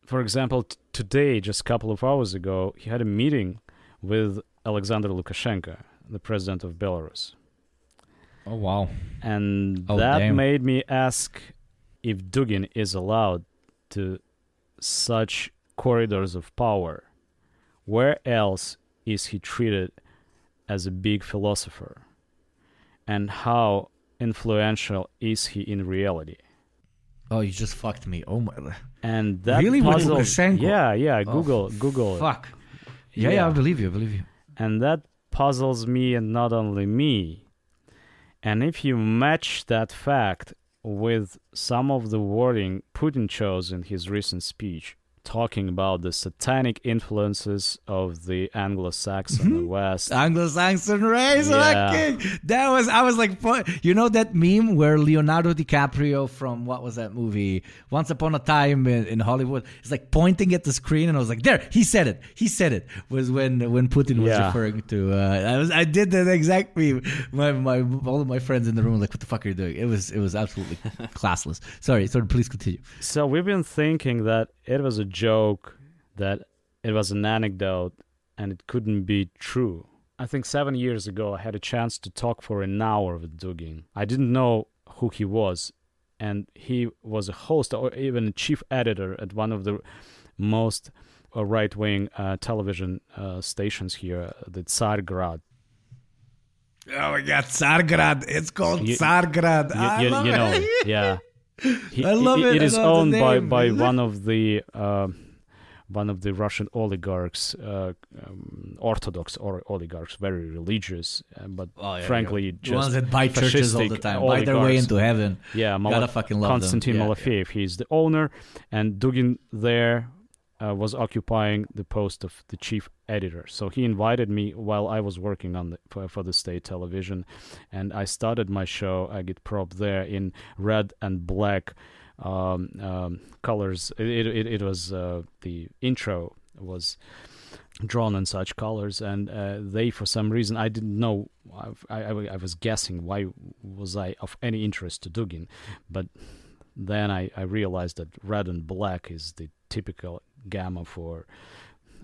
for example, t- today, just a couple of hours ago, he had a meeting with Alexander Lukashenko, the president of Belarus Oh wow! and Oh, that damn. made me ask if Dugin is allowed to such corridors of power. Where else is he treated as a big philosopher? And how influential is he in reality? Oh, you just fucked me. Oh my. And that Really? With puzzles, Lukashenko? yeah, yeah. Oh, Google, Google it. Fuck. Yeah, yeah, I believe you. I believe you. and that puzzles me and not only me. And if you match that fact with some of the wording Putin chose in his recent speech, talking about the satanic influences of the Anglo-Saxon West. Anglo-Saxon race. Yeah. okay. That was I was like, you know that meme where Leonardo DiCaprio from what was that movie? Once Upon a Time in, in Hollywood is like pointing at the screen, and I was like, there, he said it. He said it. Was when when Putin was Yeah. referring to. Uh, I was I did that exact meme. My my all of my friends in the room were like, what the fuck are you doing? It was it was absolutely [LAUGHS] classless. Sorry, sorry. Please continue. So we've been thinking that it was a joke, that it was an anecdote, and it couldn't be true. I think seven years ago, I had a chance to talk for an hour with Dugin. I didn't know who he was, and he was a host or even a chief editor at one of the most uh, right-wing uh, television uh, stations here, the Tsargrad. Oh my God, Tsargrad! It's called You- Tsargrad. You, you- you it. know, yeah. [LAUGHS] He- I love it. It I is love the owned by name. by [LAUGHS] one of the uh, one of the Russian oligarchs, uh, um, Orthodox or oligarchs, very religious, uh, but Oh, yeah, frankly, yeah. just the ones that buy churches all the fascistic time, buy their way into heaven. yeah, Mala- Gotta fucking love them. Konstantin Yeah, Malofeev. He's the owner, and Dugin there uh, was occupying the post of the chief editor. So he invited me while I was working on the, for, for the state television, and I started my show Agitprop there in red and black um, um, colors. It it, it, it was uh, the intro was drawn in such colors and uh, they for some reason i didn't know I, I, I was guessing why was i of any interest to dugin but then I, I realized that red and black is the typical gamma for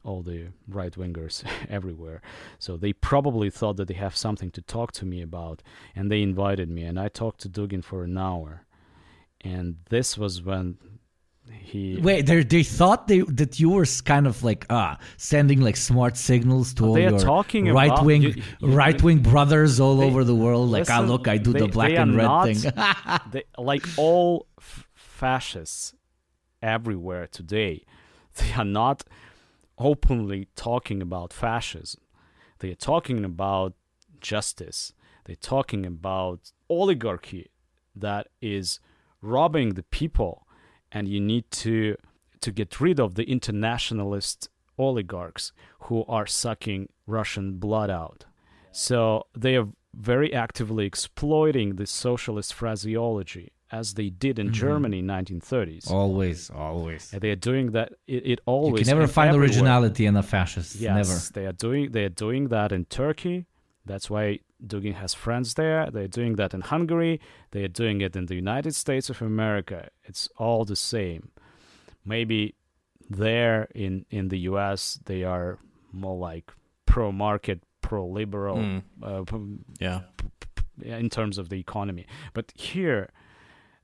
all the right wingers [LAUGHS] everywhere. So they probably thought that they have something to talk to me about, and they invited me, and I talked to Dugin for an hour. And this was when he Wait, they they thought they that you were kind of like ah sending like smart signals to all your talking right wing right wing brothers all They- over the world. Like ah, look, I do they- the black and red not- thing. [LAUGHS] [LAUGHS] they, like all f- fascists everywhere today, they are not openly talking about fascism. They are talking about justice. They're talking about oligarchy that is robbing the people, and you need to to get rid of the internationalist oligarchs who are sucking Russian blood out. So they are very actively exploiting the socialist phraseology as they did in Germany in 1930s. always, always. And they are doing that. It, it You can never find everywhere. originality in a fascist. Yes, Never. they are doing they are doing that in Turkey. That's why Dugin has friends there. They're doing that in Hungary. They are doing it in the United States of America. It's all the same. Maybe there in in the U.S. they are more like pro market, pro liberal Mm. uh, p- Yeah. in terms of the economy. But here,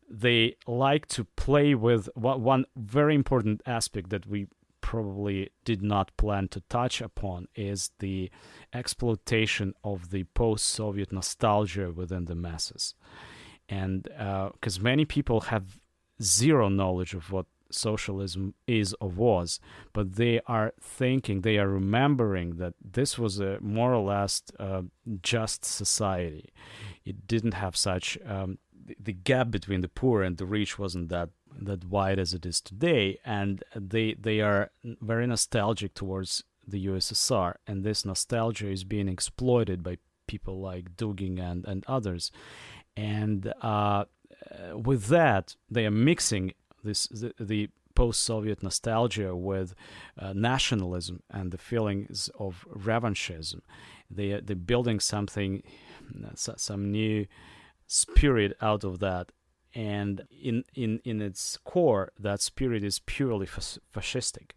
they like to play with one, very important aspect that we probably did not plan to touch upon is the exploitation of the post-Soviet nostalgia within the masses, and because many people have zero knowledge of what socialism is or was, but they are thinking, they are remembering that this was a more or less uh, just society. It didn't have such um, the, gap between the poor and the rich wasn't that that wide as it is today, and they they are very nostalgic towards the USSR, and this nostalgia is being exploited by people like Dugin and and others, and uh, with that they are mixing this the, the post-Soviet nostalgia with uh, nationalism and the feelings of revanchism. They they're building something, some new spirit out of that, and in in in its core, that spirit is purely fas- fascistic.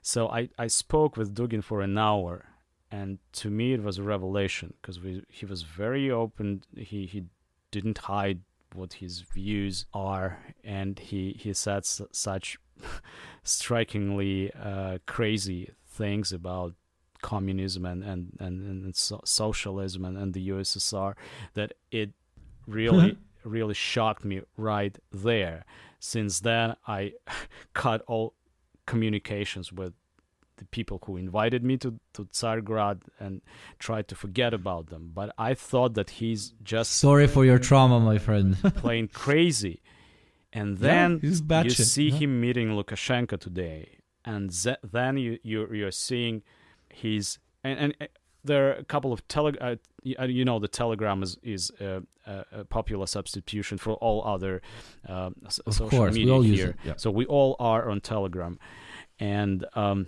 So I I spoke with Dugin for an hour, and to me it was a revelation because he was very open. He he didn't hide what his views are, and he he said s- such [LAUGHS] strikingly uh, crazy things about communism and and and, and so- socialism and, and the USSR that it really uh-huh. really shocked me right there. Since then, I [LAUGHS] cut all communications with the people who invited me to, to Tsargrad and tried to forget about them. But I thought that he's just Sorry for your trauma, my friend. [LAUGHS] playing crazy. And then he's you see yeah. him meeting Lukashenko today, and ze- then you you're, you're seeing his and, and there are a couple of tele uh, uh, you know the telegram is is uh, a, a popular substitution for all other uh, Of social course, we media here it, yeah. so we all are on telegram and um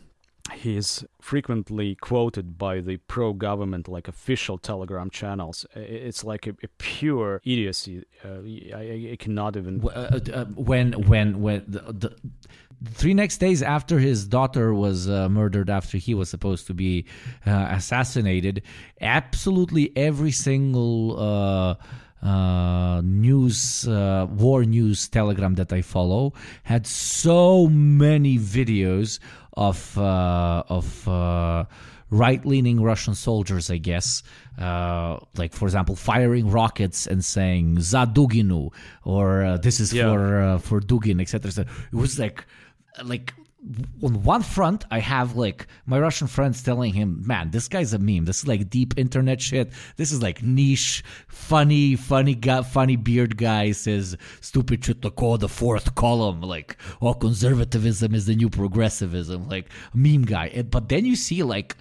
he is frequently quoted by the pro-government like official telegram channels. It's like a, a pure idiocy. Uh, I, I cannot even uh, uh, when when when the, the three next days after his daughter was uh, murdered after he was supposed to be uh, assassinated absolutely every single uh, uh, news uh, war news telegram that i follow had so many videos of uh, of uh, right-leaning Russian soldiers, I guess, uh, like for example, firing rockets and saying "za Duginu" or uh, "this is Yeah. for uh, for Dugin," etc. etc. It was like, like on one front, I have like my Russian friends telling him, "Man, this guy's a meme. This is like deep internet shit. This is like niche, funny, funny guy, funny beard guy says stupid shit like oh the fourth column, like oh conservatism is the new progressivism, like meme guy." But then you see like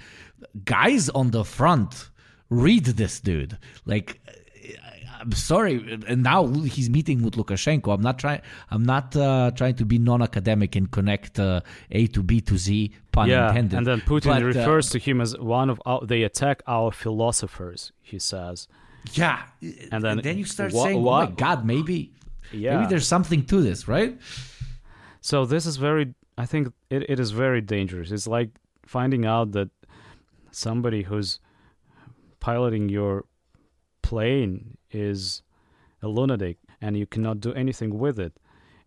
guys on the front read this dude like I'm sorry, and now he's meeting with Lukashenko. I'm not trying. I'm not uh, trying to be non-academic and connect uh, A to B to Z, pun yeah, intended. and then Putin But, uh, refers to him as one of our, they attack our philosophers. He says, yeah, And then then you start wha- saying, wha- "Oh my God, maybe, Yeah. maybe there's something to this, right?" So this is very. I think it, it is very dangerous. It's like finding out that somebody who's piloting your plane is a lunatic and you cannot do anything with it,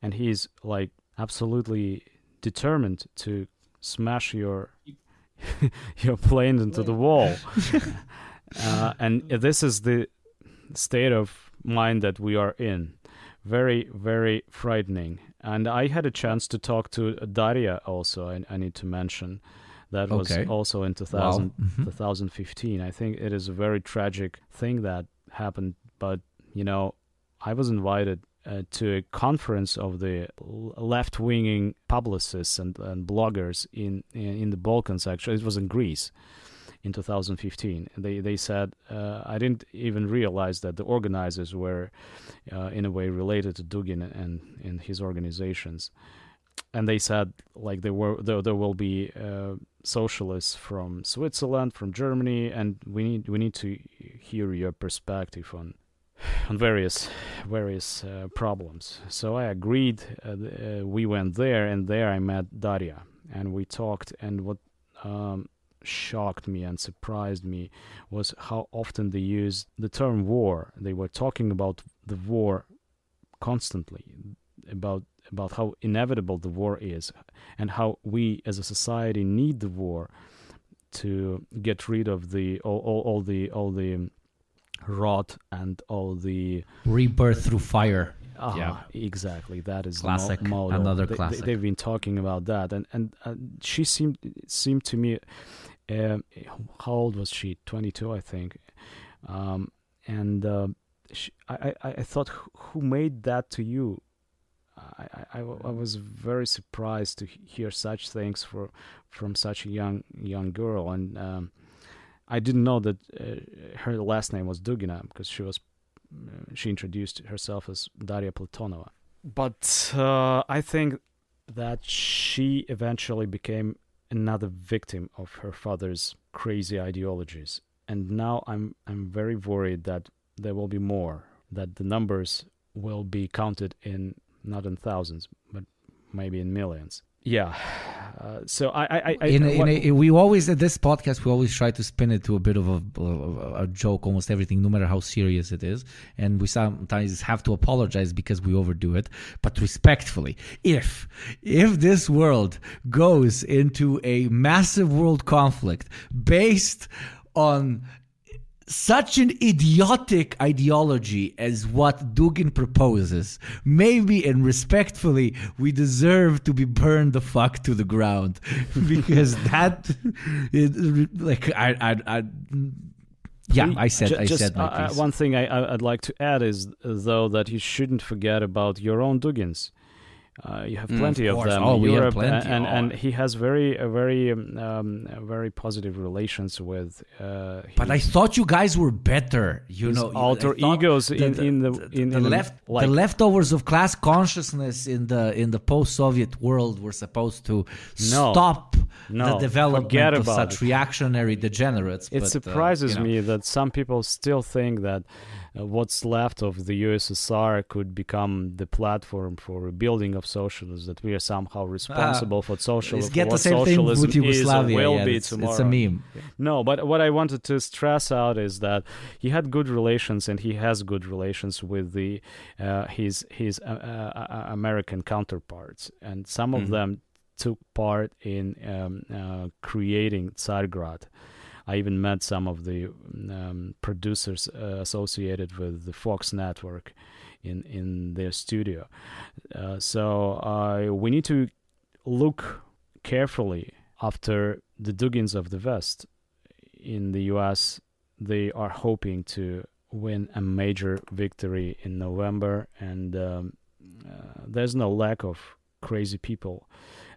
and he's like absolutely determined to smash your [LAUGHS] your plane into the wall. [LAUGHS] uh, and this is the state of mind that we are in. Very, very frightening. And I had a chance to talk to Daria also, I, I need to mention. That was Okay. also in 2000, Mhm. 2015. I think it is a very tragic thing that happened. But, you know, I was invited uh, to a conference of the left winging publicists and, and bloggers in, in, in the Balkans, actually. It was in Greece in 2015. They they said uh, I didn't even realize that the organizers were uh, in a way related to Dugin and and his organizations. And they said like there were there, there will be uh, socialists from Switzerland, from Germany, and we need we need to hear your perspective on on various various uh, problems. So I agreed. Uh, uh, we went there, and there I met Daria, and we talked. And what um, shocked me and surprised me was how often they used the term war. They were talking about the war constantly, about about how inevitable the war is, and how we as a society need the war to get rid of the all, all, all the all the rot and all the Rebirth through fire. Ah, Yeah. exactly. That is Classic. mo-. Another They- they- classic. they've been talking about that, and and uh, she seemed seemed to me. Um, how old was she? Twenty two, I think. Um, and uh, she, I, I I thought, who- made that to you? I I was very surprised to hear such things for from such a young young girl, and um, I didn't know that uh, her last name was Dugina because she was uh, she introduced herself as Daria Platonova. But uh, I think that she eventually became another victim of her father's crazy ideologies, and now I'm I'm very worried that there will be more. That the numbers will be counted in not in thousands, but maybe in millions. Yeah. Uh, so I, I, I, in a, in a, we always at this podcast we always try to spin it to a bit of a, a, a joke almost everything no matter how serious it is and we sometimes have to apologize because we overdo it but respectfully if if this world goes into a massive world conflict based on such an idiotic ideology as what Dugin proposes, maybe and respectfully, we deserve to be burned the fuck to the ground [LAUGHS] because that, [LAUGHS] it, like, I, I, I, yeah, I said, Ju- I said my uh, one thing I, I- I'd like to add is though that you shouldn't forget about your own Dugins. Uh, you have Mm, plenty of of, them. Oh, we have Europe, plenty. and and Oh. he has very a very um, um, very positive relations with. Uh, But I thought you guys were better. You his know, alter egos the- in the- in the, the, in, the in the- left like the leftovers of class consciousness in the in the post-Soviet world were supposed to No. stop No, the development of such it. reactionary degenerates. it but, uh, surprises you know. me that some people still think that what's left of the USSR could become the platform for rebuilding of socialism. That we are somehow responsible for socialism. Get the same thing with Yugoslavia. will yeah, be it's, tomorrow. it's a meme. No, but what I wanted to stress out is that he had good relations, and he has good relations with the uh, his his uh, uh, uh, American counterparts, and some of Mhm. them took part in um, uh, creating Tsargrad. I even met some of the um, producers uh, associated with the Fox network in in their studio. Uh, so we need to look carefully after the Dugins of the West in the U.S. They are hoping to win a major victory in November, and um, uh, there's no lack of crazy people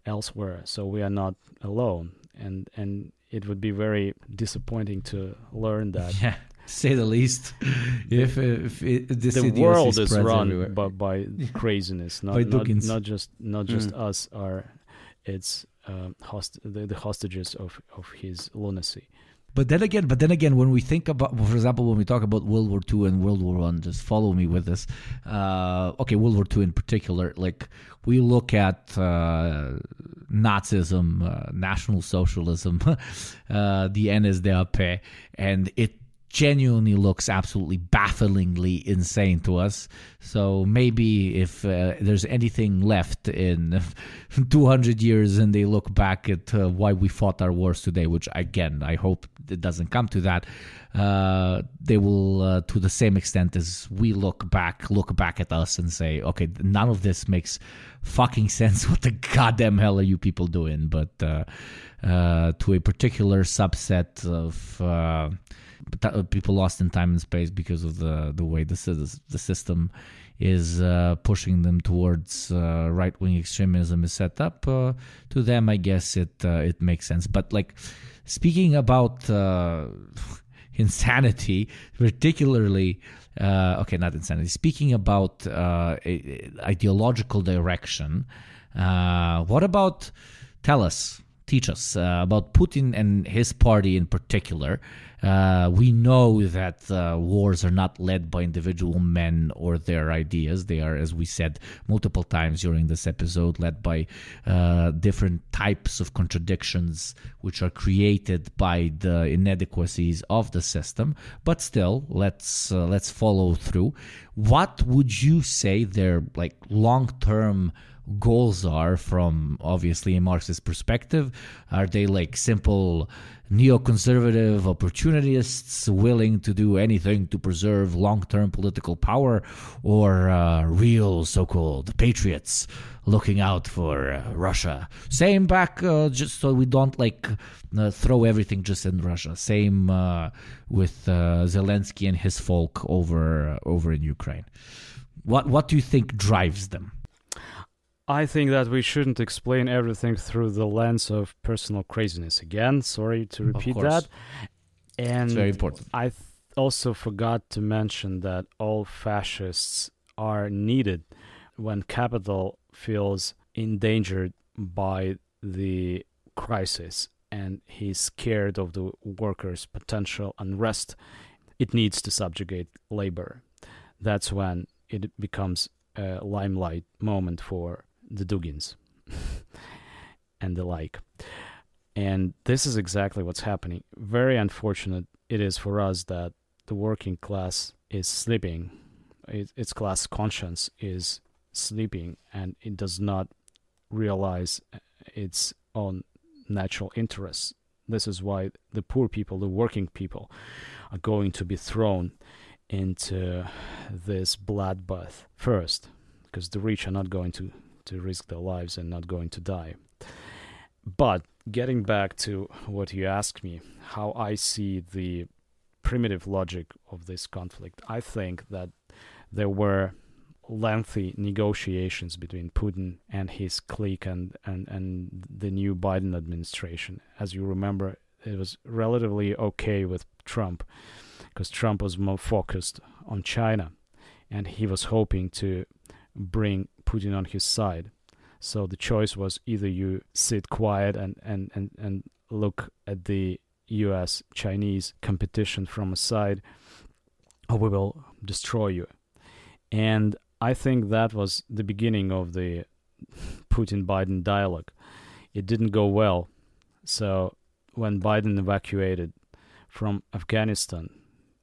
elsewhere. So we are not alone, and and it would be very disappointing to learn that Yeah, say the least. [LAUGHS] if if it, this the world is run everywhere. by, [LAUGHS] by craziness, not By not, not just not just Mm. us are it's um, host the, the hostages of of his lunacy. But then again, but then again, when we think about, for example, when we talk about World War II and World War One, just follow me with this. Uh, okay, World War II in particular, like we look at uh, Nazism, uh, National Socialism, [LAUGHS] uh, the NSDAP, and it genuinely looks absolutely bafflingly insane to us. So maybe if uh, there's anything left in [LAUGHS] 200 years and they look back at uh, why we fought our wars today, which again, I hope it doesn't come to that, uh, they will, uh, to the same extent as we look back, look back at us and say, okay, none of this makes fucking [LAUGHS] sense. What the goddamn hell are you people doing? But uh, uh, to a particular subset of people lost in time and space because of the the way the the system is uh, pushing them towards uh, right wing extremism is set up. Uh, to them, I guess it uh, it makes sense. But like speaking about uh, [LAUGHS] insanity, particularly. Uh, okay, not insanity. Speaking about ideological direction, what about tell us, teach us uh, about Putin and his party in particular? Uh, we know that uh, wars are not led by individual men or their ideas. They are, as we said multiple times during this episode, led by different types of contradictions which are created by the inadequacies of the system. But still, let's let's follow through. What would you say their like long term goals are from obviously a Marxist perspective? Are they like simple neoconservative opportunists willing to do anything to preserve long-term political power, or uh, real so-called patriots looking out for uh, Russia? Same back, uh, just so we don't like uh, throw everything just in Russia. Same uh, with uh, Zelensky and his folk over over in Ukraine. What what do you think drives them? I think that we shouldn't explain everything through the lens of personal craziness. Again, sorry to repeat that. And It's very important. I th- also forgot to mention that all fascists are needed when capital feels endangered by the crisis and he's scared of the workers' potential unrest. It needs to subjugate labor. That's when it becomes a limelight moment for the Dugins [LAUGHS] and the like. And this is exactly what's happening. Very unfortunate it is for us that the working class is sleeping. It, its class conscience is sleeping and it does not realize uh, its own natural interests. This is why the poor people, the working people, are going to be thrown into this bloodbath first, because the rich are not going to, to risk their lives and not going to die. But getting back to what you asked me, how I see the primitive logic of this conflict, I think that there were lengthy negotiations between Putin and his clique and, and, and the new Biden administration. As you remember, it was relatively okay with Trump because Trump was more focused on China and he was hoping to bring Putin on his side. So the choice was either you sit quiet and, and, and, and look at the US Chinese competition from a side, or we will destroy you. And I think that was the beginning of the Putin Biden dialogue. It didn't go well. So when Biden evacuated from Afghanistan,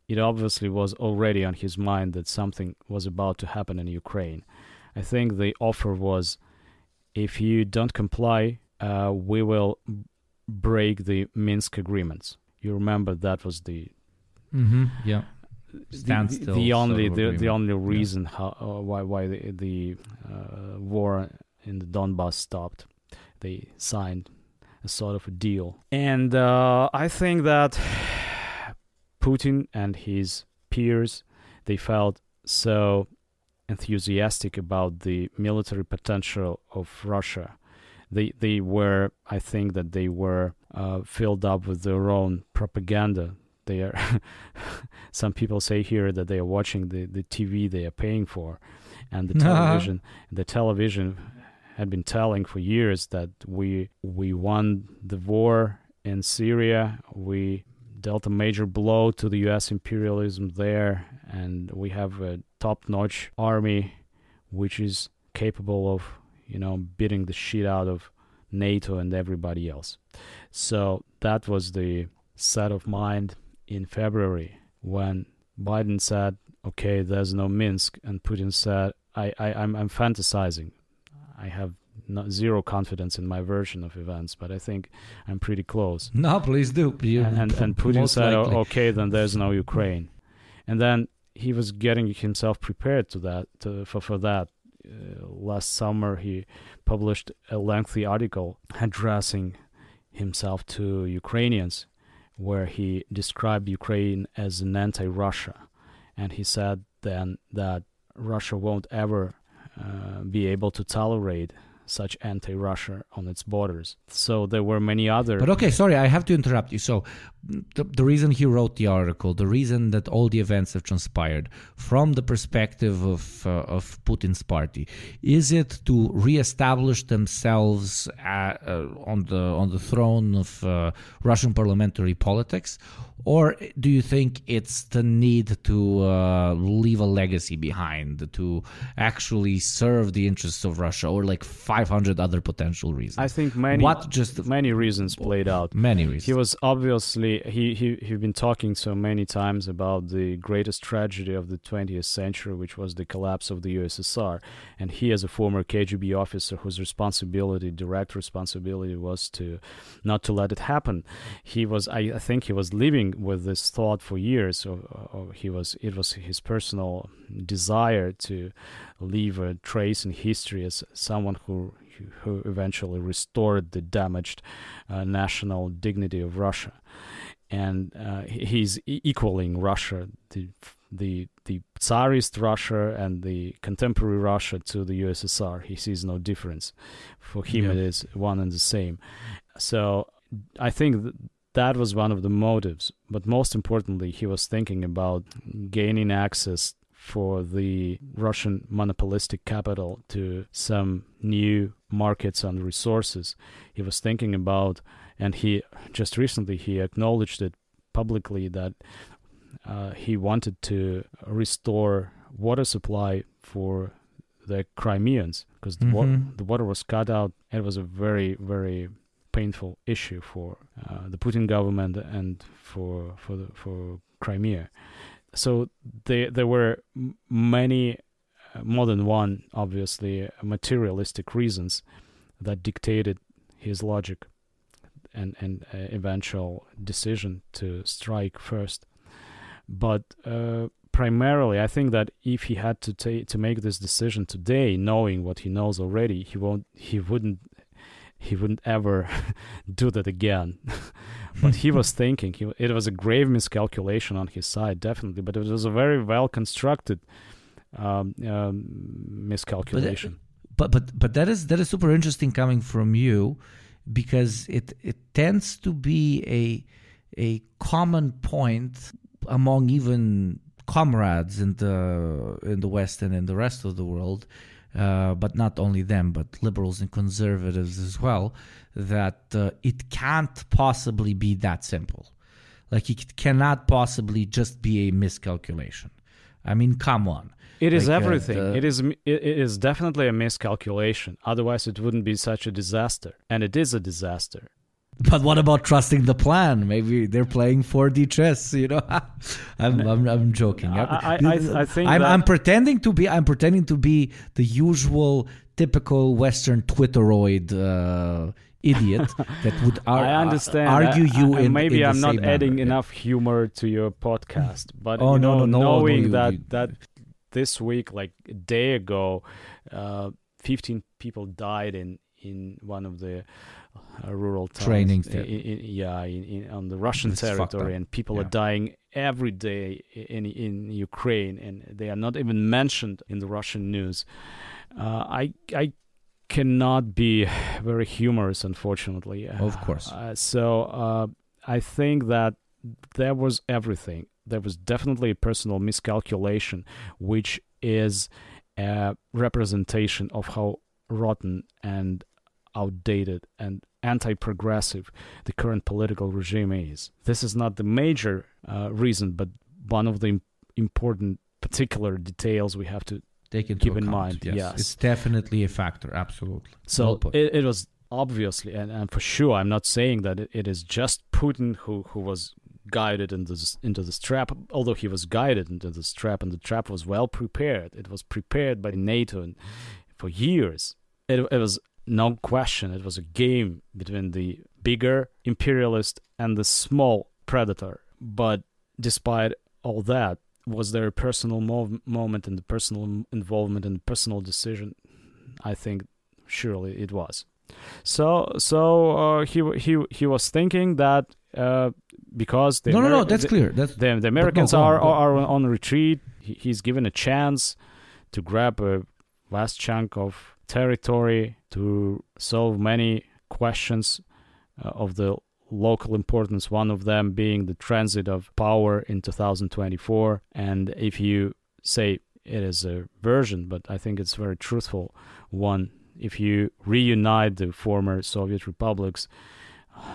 it obviously was already on his mind that something was about to happen in Ukraine. I think the offer was if you don't comply, uh, we will break the Minsk agreements. You remember that was the mm-hmm. yeah the, the, the only the, the only reason yeah. how uh, why why the, the uh, war in the Donbass stopped. They signed a sort of a deal, and uh, I think that [SIGHS] Putin and his peers they felt so enthusiastic about the military potential of Russia. They they were I think that they were uh, filled up with their own propaganda. They are [LAUGHS] some people say here that they are watching the, the TV they are paying for. And the [LAUGHS] television the television had been telling for years that we we won the war in Syria. We dealt a major blow to the US imperialism there and we have a top-notch army which is capable of you know beating the shit out of NATO and everybody else so that was the set of mind in February when Biden said, "Okay, there's no Minsk," and Putin said, "I, I I'm, I'm fantasizing. I have not, zero confidence in my version of events, but I think I'm pretty close." No, please do. You, and, and Putin said, oh, "Okay, then there's no Ukraine," and then he was getting himself prepared to that to, for for that. Uh, last summer, he published a lengthy article addressing himself to Ukrainians where he described Ukraine as an anti Russia. And he said then that Russia won't ever uh, be able to tolerate such anti-Russia on its borders. So there were many other. But okay, sorry, I have to interrupt you. So the, the reason he wrote the article, the reason that all the events have transpired from the perspective of uh, of Putin's party, is it to reestablish themselves at, uh, on the on the throne of uh, Russian parliamentary politics, or do you think it's the need to uh, leave a legacy behind to actually serve the interests of Russia, or like 500 other potential reasons? I think many what just many reasons played out. Many reasons. He was obviously he he he'd been talking so many times about the greatest tragedy of the 20th century, which was the collapse of the USSR, and he, as a former KGB officer whose responsibility, direct responsibility, was to not to let it happen, he was I, I think he was living with this thought for years. Or, or he was it was his personal desire to leave a trace in history as someone who who eventually restored the damaged uh, national dignity of Russia, and uh, he's equaling Russia, the the the Tsarist Russia and the contemporary Russia to the USSR. He sees no difference. For him, yeah. it is one and the same. So I think that was one of the motives. But most importantly, he was thinking about gaining access for the Russian monopolistic capital to some new markets and resources. He was thinking about, and he just recently he acknowledged it publicly that uh, he wanted to restore water supply for the Crimeans because the, mm-hmm. wa- the water was cut out. It was a very very painful issue for uh, the Putin government and for for the, for Crimea. So there there were many, uh, more than one, obviously materialistic reasons that dictated his logic and and uh, eventual decision to strike first. But uh, primarily, I think that if he had to to make this decision today, knowing what he knows already, he won't he wouldn't he wouldn't ever [LAUGHS] do that again. [LAUGHS] but he was [LAUGHS] thinking he, it was a grave miscalculation on his side, definitely. But it was a very well constructed um, um, miscalculation. But, but but but that is that is super interesting coming from you because it it tends to be a a common point among even comrades in the in the West and in the rest of the world, uh, but not only them, but liberals and conservatives as well, that uh, it can't possibly be that simple. Like it cannot possibly just be a miscalculation. I mean, come on. It is Like, uh, everything. the- it is it is definitely a miscalculation. Otherwise, it wouldn't be such a disaster. And it is a disaster. But what about trusting the plan? Maybe they're playing 4D chess. [LAUGHS] You know, I'm, I'm I'm joking. I- I- I- I think I'm, that- I'm pretending to be I'm pretending to be the usual typical Western Twitteroid uh, idiot [LAUGHS] that would ar- I understand. argue you I- in maybe in I'm not adding manner. enough humor to your podcast, but Oh, you no, know, no, no, no, knowing you- that you- that this week, like a day ago, uh, 15 people died in in one of the uh, rural towns. Training I- there. I- I- yeah, in, in, on the Russian fucked territory, and people Yeah. are dying every day in in Ukraine, and they are not even mentioned in the Russian news. Uh, I I cannot be [SIGHS] very humorous, unfortunately. Of course. Uh, so uh, I think that there was everything. There was definitely a personal miscalculation, which is a representation of how rotten and outdated and anti-progressive the current political regime is. This is not the major uh, reason, but one of the im- important particular details we have to Take into keep in mind, Yes. yes. it's definitely a factor. Absolutely. So Well it, it was obviously, and, and for sure, I'm not saying that it, it is just Putin who, who was guided into this, into this trap, although he was guided into this trap, and the trap was well prepared. It was prepared by NATO and for years. It, it was no question. It was a game between the bigger imperialist and the small predator. But despite all that, was there a personal mov- moment and the personal involvement and personal decision? I think surely it was. So so uh, he he he was thinking that uh, because the no, no, no. That's the, clear. That's the, the Americans on, are, on. are on retreat. He, he's given a chance to grab a vast chunk of territory to solve many questions uh, of the local importance. One of them being the transit of power in 2024. And if you say it is a version, but I think it's very truthful one. If you reunite the former Soviet republics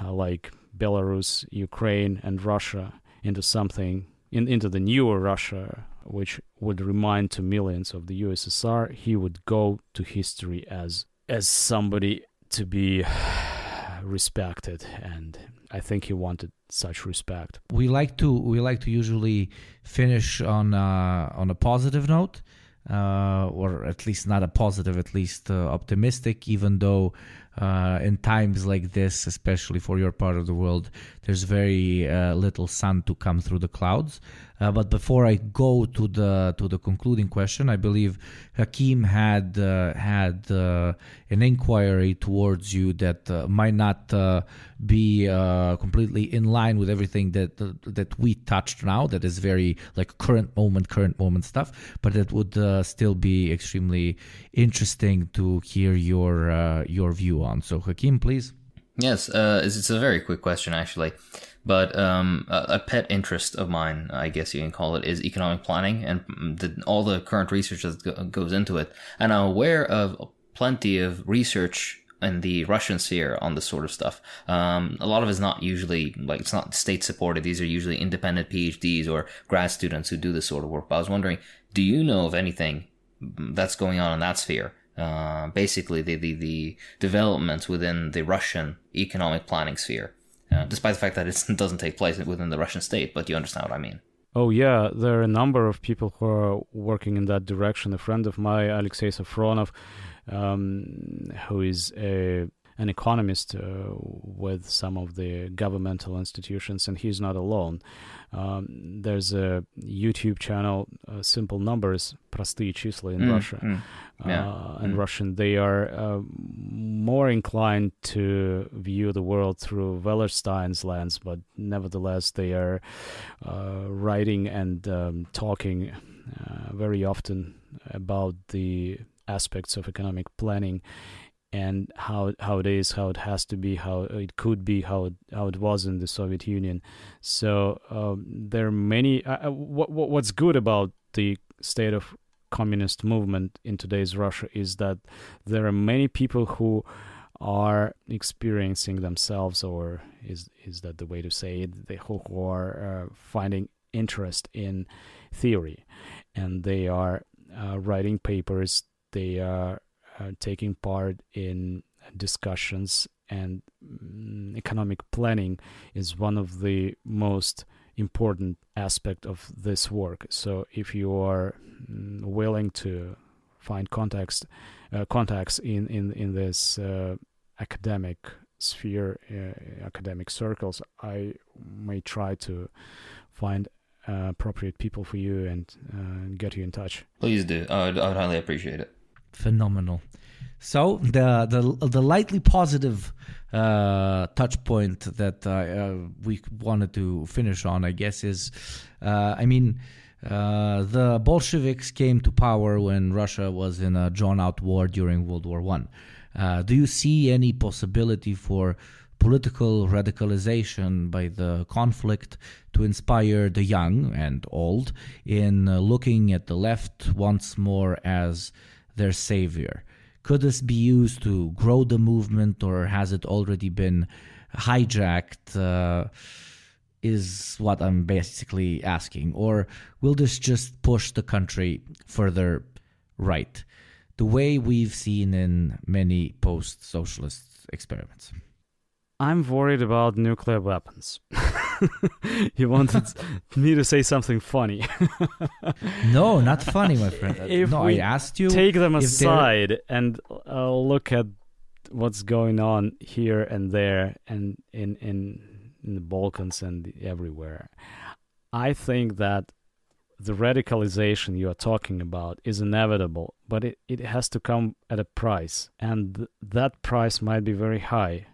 uh, like Belarus, Ukraine, and Russia into something in, into the newer Russia, which would remind to millions of the USSR, he would go to history as as somebody to be [SIGHS] respected, and I think he wanted such respect. we like to we like to usually finish on uh, on a positive note uh, or at least not a positive at least uh, optimistic even though uh, in times like this especially for your part of the world there's very uh, little sun to come through the clouds uh, but before I go to the to the concluding question I believe Hakim had uh, had uh, an inquiry towards you that uh, might not uh, be uh, completely in line with everything that that we touched now. That is very like current moment, current moment stuff, but that would still be extremely interesting to hear your your view on. So Hakim, please. Yes, uh, it's, it's a very quick question actually, but um, a, a pet interest of mine, I guess you can call it, is economic planning and the, all the current research that go- goes into it. And I'm aware of plenty of research in the Russian sphere on this sort of stuff. Um, a lot of it's not usually like it's not state supported. These are usually independent PhDs or grad students who do this sort of work. But I was wondering, do you know of anything that's going on in that sphere? Uh, basically, the, the, the developments within the Russian economic planning sphere, uh, despite the fact that it [LAUGHS] doesn't take place within the Russian state, but you understand what I mean. Oh yeah, there are a number of people who are working in that direction. A friend of mine, Alexei Safronov, um, who is a an economist uh, with some of the governmental institutions, and he's not alone. Um, there's a YouTube channel, uh, Simple Numbers, простые числа in Mm, Russia. mm. Yeah. Uh, in Mm. Russian, they are uh, more inclined to view the world through Wallerstein's lens, but nevertheless, they are uh, writing and um, talking uh, very often about the aspects of economic planning and how how it is, how it has to be, how it could be, how it, how it was in the Soviet Union. So um, there are many. Uh, uh what, what's good about the state of communist movement in today's Russia is that there are many people who are experiencing themselves, or is is that the way to say it? They who, who are uh, finding interest in theory, and they are uh, writing papers. They are uh, taking part in discussions, and um, economic planning is one of the most important aspect of this work. So if you are mm, willing to find context uh, contacts in in in this uh, academic sphere, uh, academic circles, I may try to find uh, appropriate people for you and uh, get you in touch. Please do. I would, I would highly appreciate it. Phenomenal. So the the the lightly positive uh, touch point that uh, we wanted to finish on, I guess, is, uh, I mean, uh, the Bolsheviks came to power when Russia was in a drawn-out war during World War One. Uh, do you see any possibility for political radicalization by the conflict to inspire the young and old in uh, looking at the left once more as their savior? Could this be used to grow the movement, or has it already been hijacked? Uh, is what I'm basically asking. Or will this just push the country further right? The way we've seen in many post socialist experiments. I'm worried about nuclear weapons. [LAUGHS] you wanted me to say something funny. [LAUGHS] no, not funny, my friend. [LAUGHS] If no, we I asked you. Take them aside and uh, look at what's going on here and there and in, in, in the Balkans and everywhere. I think that the radicalization you are talking about is inevitable, but it, it has to come at a price. And th- that price might be very high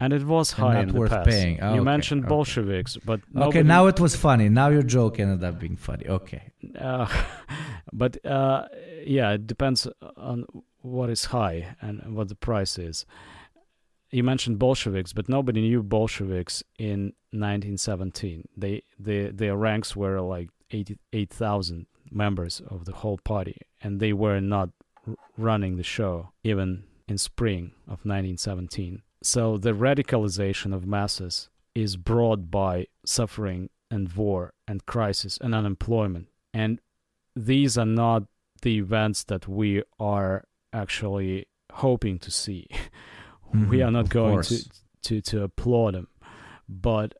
and it was high in the past. Paying. Oh, you okay, mentioned okay. Bolsheviks, but okay, now it was funny. Now your joke ended up being funny. Okay, uh, [LAUGHS] but uh, yeah, it depends on what is high and what the price is. You mentioned Bolsheviks, but nobody knew Bolsheviks in 1917. They, they their ranks were like 88,000 members of the whole party, and they were not r- running the show even in spring of 1917 so the radicalization of masses is brought by suffering and war and crisis and unemployment. And these are not the events that we are actually hoping to see. [LAUGHS] Mm-hmm, we are not going to, to, to applaud them. But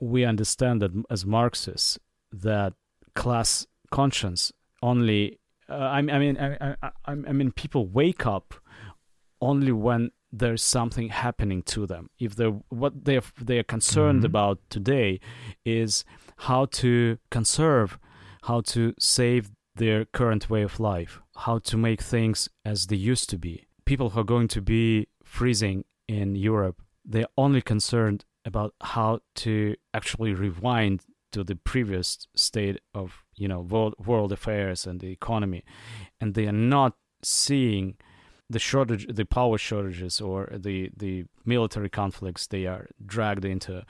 we understand that as Marxists, that class conscience only, uh, I, I mean, I, I, I mean, people wake up only when there's something happening to them. If they what they they are concerned mm-hmm. about today is how to conserve, how to save their current way of life, how to make things as they used to be. People who are going to be freezing in Europe, they're only concerned about how to actually rewind to the previous state of you know world, world affairs and the economy, and they are not seeing the shortage, the power shortages, or the the military conflicts they are dragged into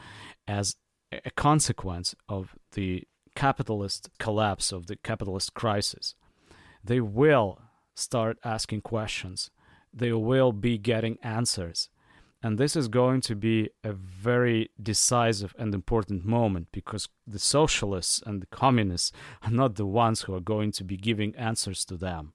as a consequence of the capitalist collapse of the capitalist crisis, they will start asking questions. They will be getting answers. And this is going to be a very decisive and important moment because the socialists and the communists are not the ones who are going to be giving answers to them.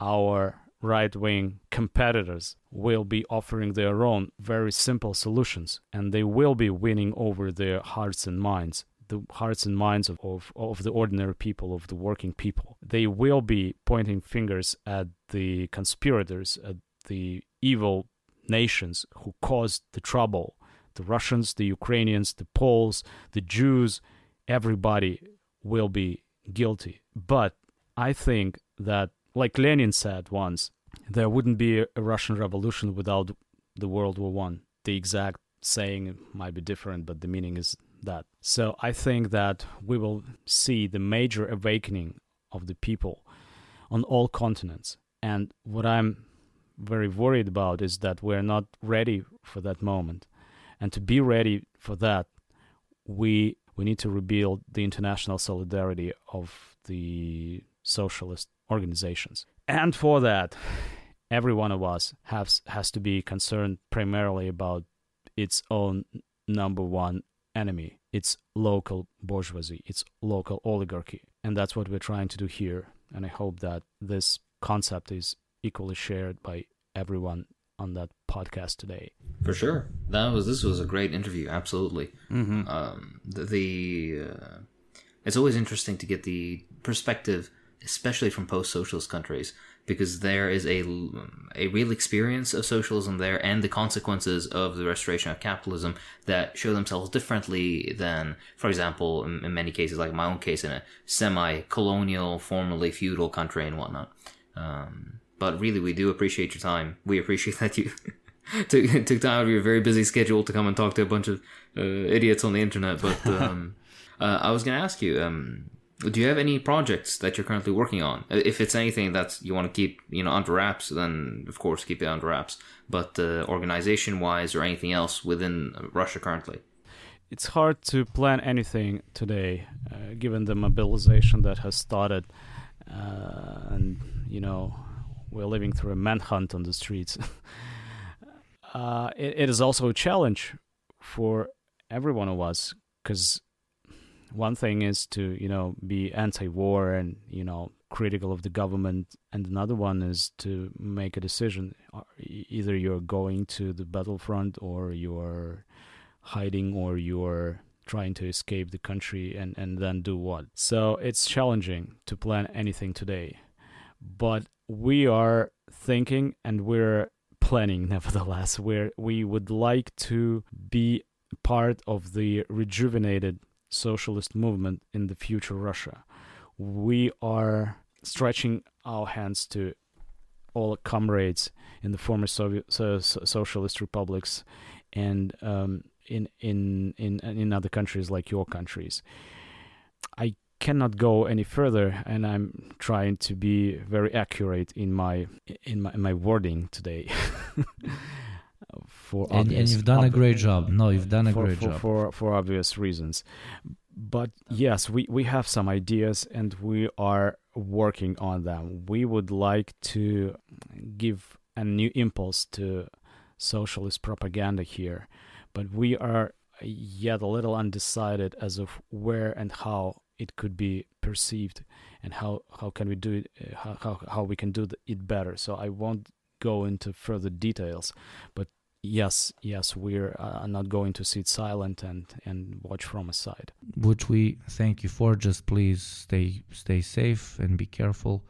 Our right wing competitors will be offering their own very simple solutions and they will be winning over their hearts and minds the hearts and minds of, of, of the ordinary people of the working people. They will be pointing fingers at the conspirators at the evil nations who caused the trouble. The russians the ukrainians the poles the jews everybody will be guilty. But i think that like Lenin said once, there wouldn't be a Russian Revolution without the World War One. The exact saying might be different, but the meaning is that. So I think that we will see the major awakening of the people on all continents. And what I'm very worried about is that we're not ready for that moment. And to be ready for that, we we need to rebuild the international solidarity of the socialist organizations. And for that, every one of us has has to be concerned primarily about its own number one enemy, its local bourgeoisie, its local oligarchy. And that's what we're trying to do here. And I hope that this concept is equally shared by everyone on that podcast today. For sure, that was this was a great interview. Absolutely. Mm-hmm. Um, the, the uh, it's always interesting to get the perspective, especially from post-socialist countries, because there is a a real experience of socialism there and the consequences of the restoration of capitalism that show themselves differently than, for example, in, in many cases, like my own case, in a semi-colonial, formerly feudal country and whatnot. Um, but really, we do appreciate your time. We appreciate that you [LAUGHS] took, took time out of your very busy schedule to come and talk to a bunch of uh, idiots on the internet. But [LAUGHS] um, uh, I was going to ask you, um, do you have any projects that you're currently working on? Uh, if it's anything that you want to keep, you know, under wraps, then of course keep it under wraps. But uh, organization-wise or anything else within Russia currently? It's hard to plan anything today, uh, given the mobilization that has started, uh, and you know we're living through a manhunt on the streets. [LAUGHS] uh, it, it is also a challenge for every one of us because one thing is to you know be anti-war and you know critical of the government and another one is to make a decision. Either you're going to the battlefront or you're hiding or you're trying to escape the country and and then do what. So it's challenging to plan anything today but we are thinking and we're planning [LAUGHS] nevertheless. Where we would like to be part of the rejuvenated socialist movement in the future Russia. We are stretching our hands to all comrades in the former Soviet so, so, socialist republics and um, in, in in in other countries like your countries. I cannot go any further and i'm trying to be very accurate in my in my, in my wording today [LAUGHS] for and, obvious, and you've done a great job. No you've done a for, great for, job. for for obvious reasons. But yes we we have some ideas and we are working on them. We would like to give a new impulse to socialist propaganda here but we are yet a little undecided as of where and how it could be perceived and how how can we do it uh, how, how how we can do it better. So i won't go into further details but yes yes we're uh, not going to sit silent and and watch from a side. Which we thank you for. Just please stay stay safe and be careful.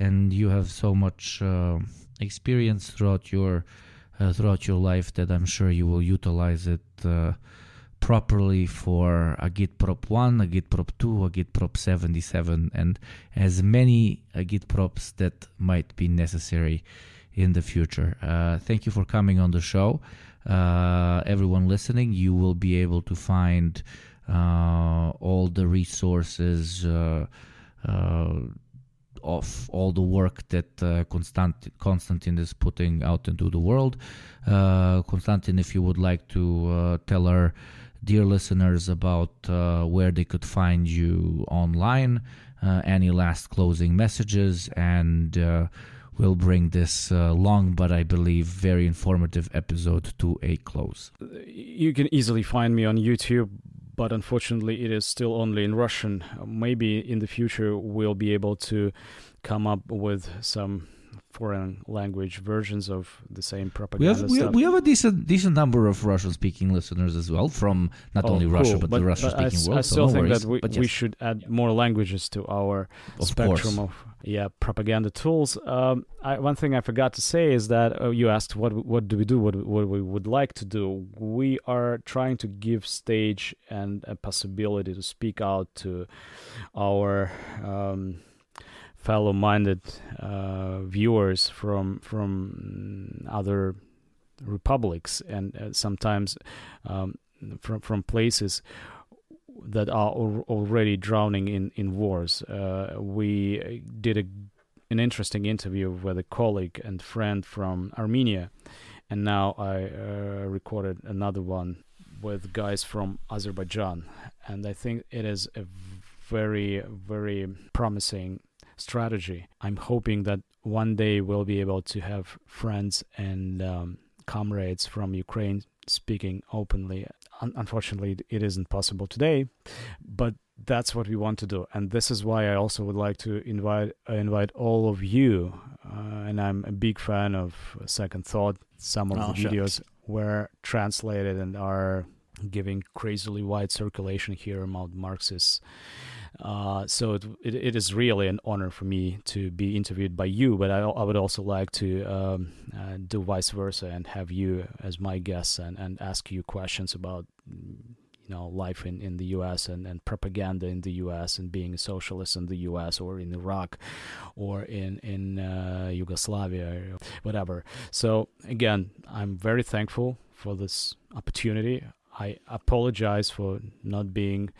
And you have so much uh, experience throughout your uh, throughout your life that i'm sure you will utilize it uh, properly for agitprop 1, agitprop 2, agitprop 77, and as many git props that might be necessary in the future. Uh, thank you for coming on the show. Uh, everyone listening, you will be able to find uh, all the resources uh, uh, of all the work that uh, Constant- Konstantin is putting out into the world. Konstantin, if you would like to tell our dear listeners about uh, where they could find you online, uh, any last closing messages, and we'll bring this uh, long but I believe very informative episode to a close. You can easily find me on YouTube. But unfortunately, it is still only in Russian. Maybe in the future, we'll be able to come up with some foreign language versions of the same propaganda we have, we, stuff. We have a decent decent number of Russian speaking listeners as well from not oh, only cool. Russia but, but the Russian speaking world. I still so think worries, that we, yes. we should add more languages to our of spectrum course. of yeah propaganda tools. Um, I, one thing I forgot to say is that uh, you asked what what do we do, what what we would like to do. We are trying to give stage and a possibility to speak out to our. Um, fellow-minded uh, viewers from from other republics and uh, sometimes um, from from places that are al- already drowning in in wars. Uh, we did a an interesting interview with a colleague and friend from Armenia, and now I uh, recorded another one with guys from Azerbaijan, and I think it is a very very promising strategy. I'm hoping that one day we'll be able to have friends and um, comrades from Ukraine speaking openly. Un- unfortunately, it isn't possible today, but that's what we want to do, and this is why I also would like to invite uh, invite all of you. Uh, and I'm a big fan of Second Thought. Some of Oh, the videos were translated and are giving crazily wide circulation here among Marxists. Uh, so it, it, it is really an honor for me to be interviewed by you, but I, I would also like to um, uh, do vice versa and have you as my guest and, and ask you questions about you know life in, in the U.S. And, and propaganda in the U.S. and being a socialist in the U.S. or in Iraq or in in uh, Yugoslavia whatever. So again, I'm very thankful for this opportunity. I apologize for not being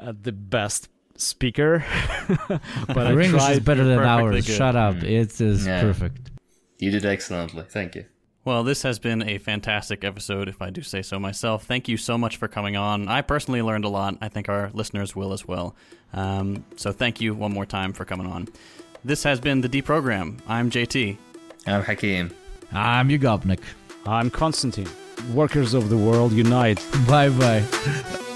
uh, the best speaker, [LAUGHS] but I Your English is better than perfectly ours. good. Shut up. Mm. It is Yeah. perfect. You did excellently. Thank you. Well, this has been a fantastic episode, if I do say so myself. Thank you so much for coming on. I personally learned a lot. I think our listeners will as well. Um, so thank you one more time for coming on. This has been the Deprogram. I'm JT. I'm Hakim. I'm Yugopnik. I'm Konstantin. Workers of the world unite. Bye bye.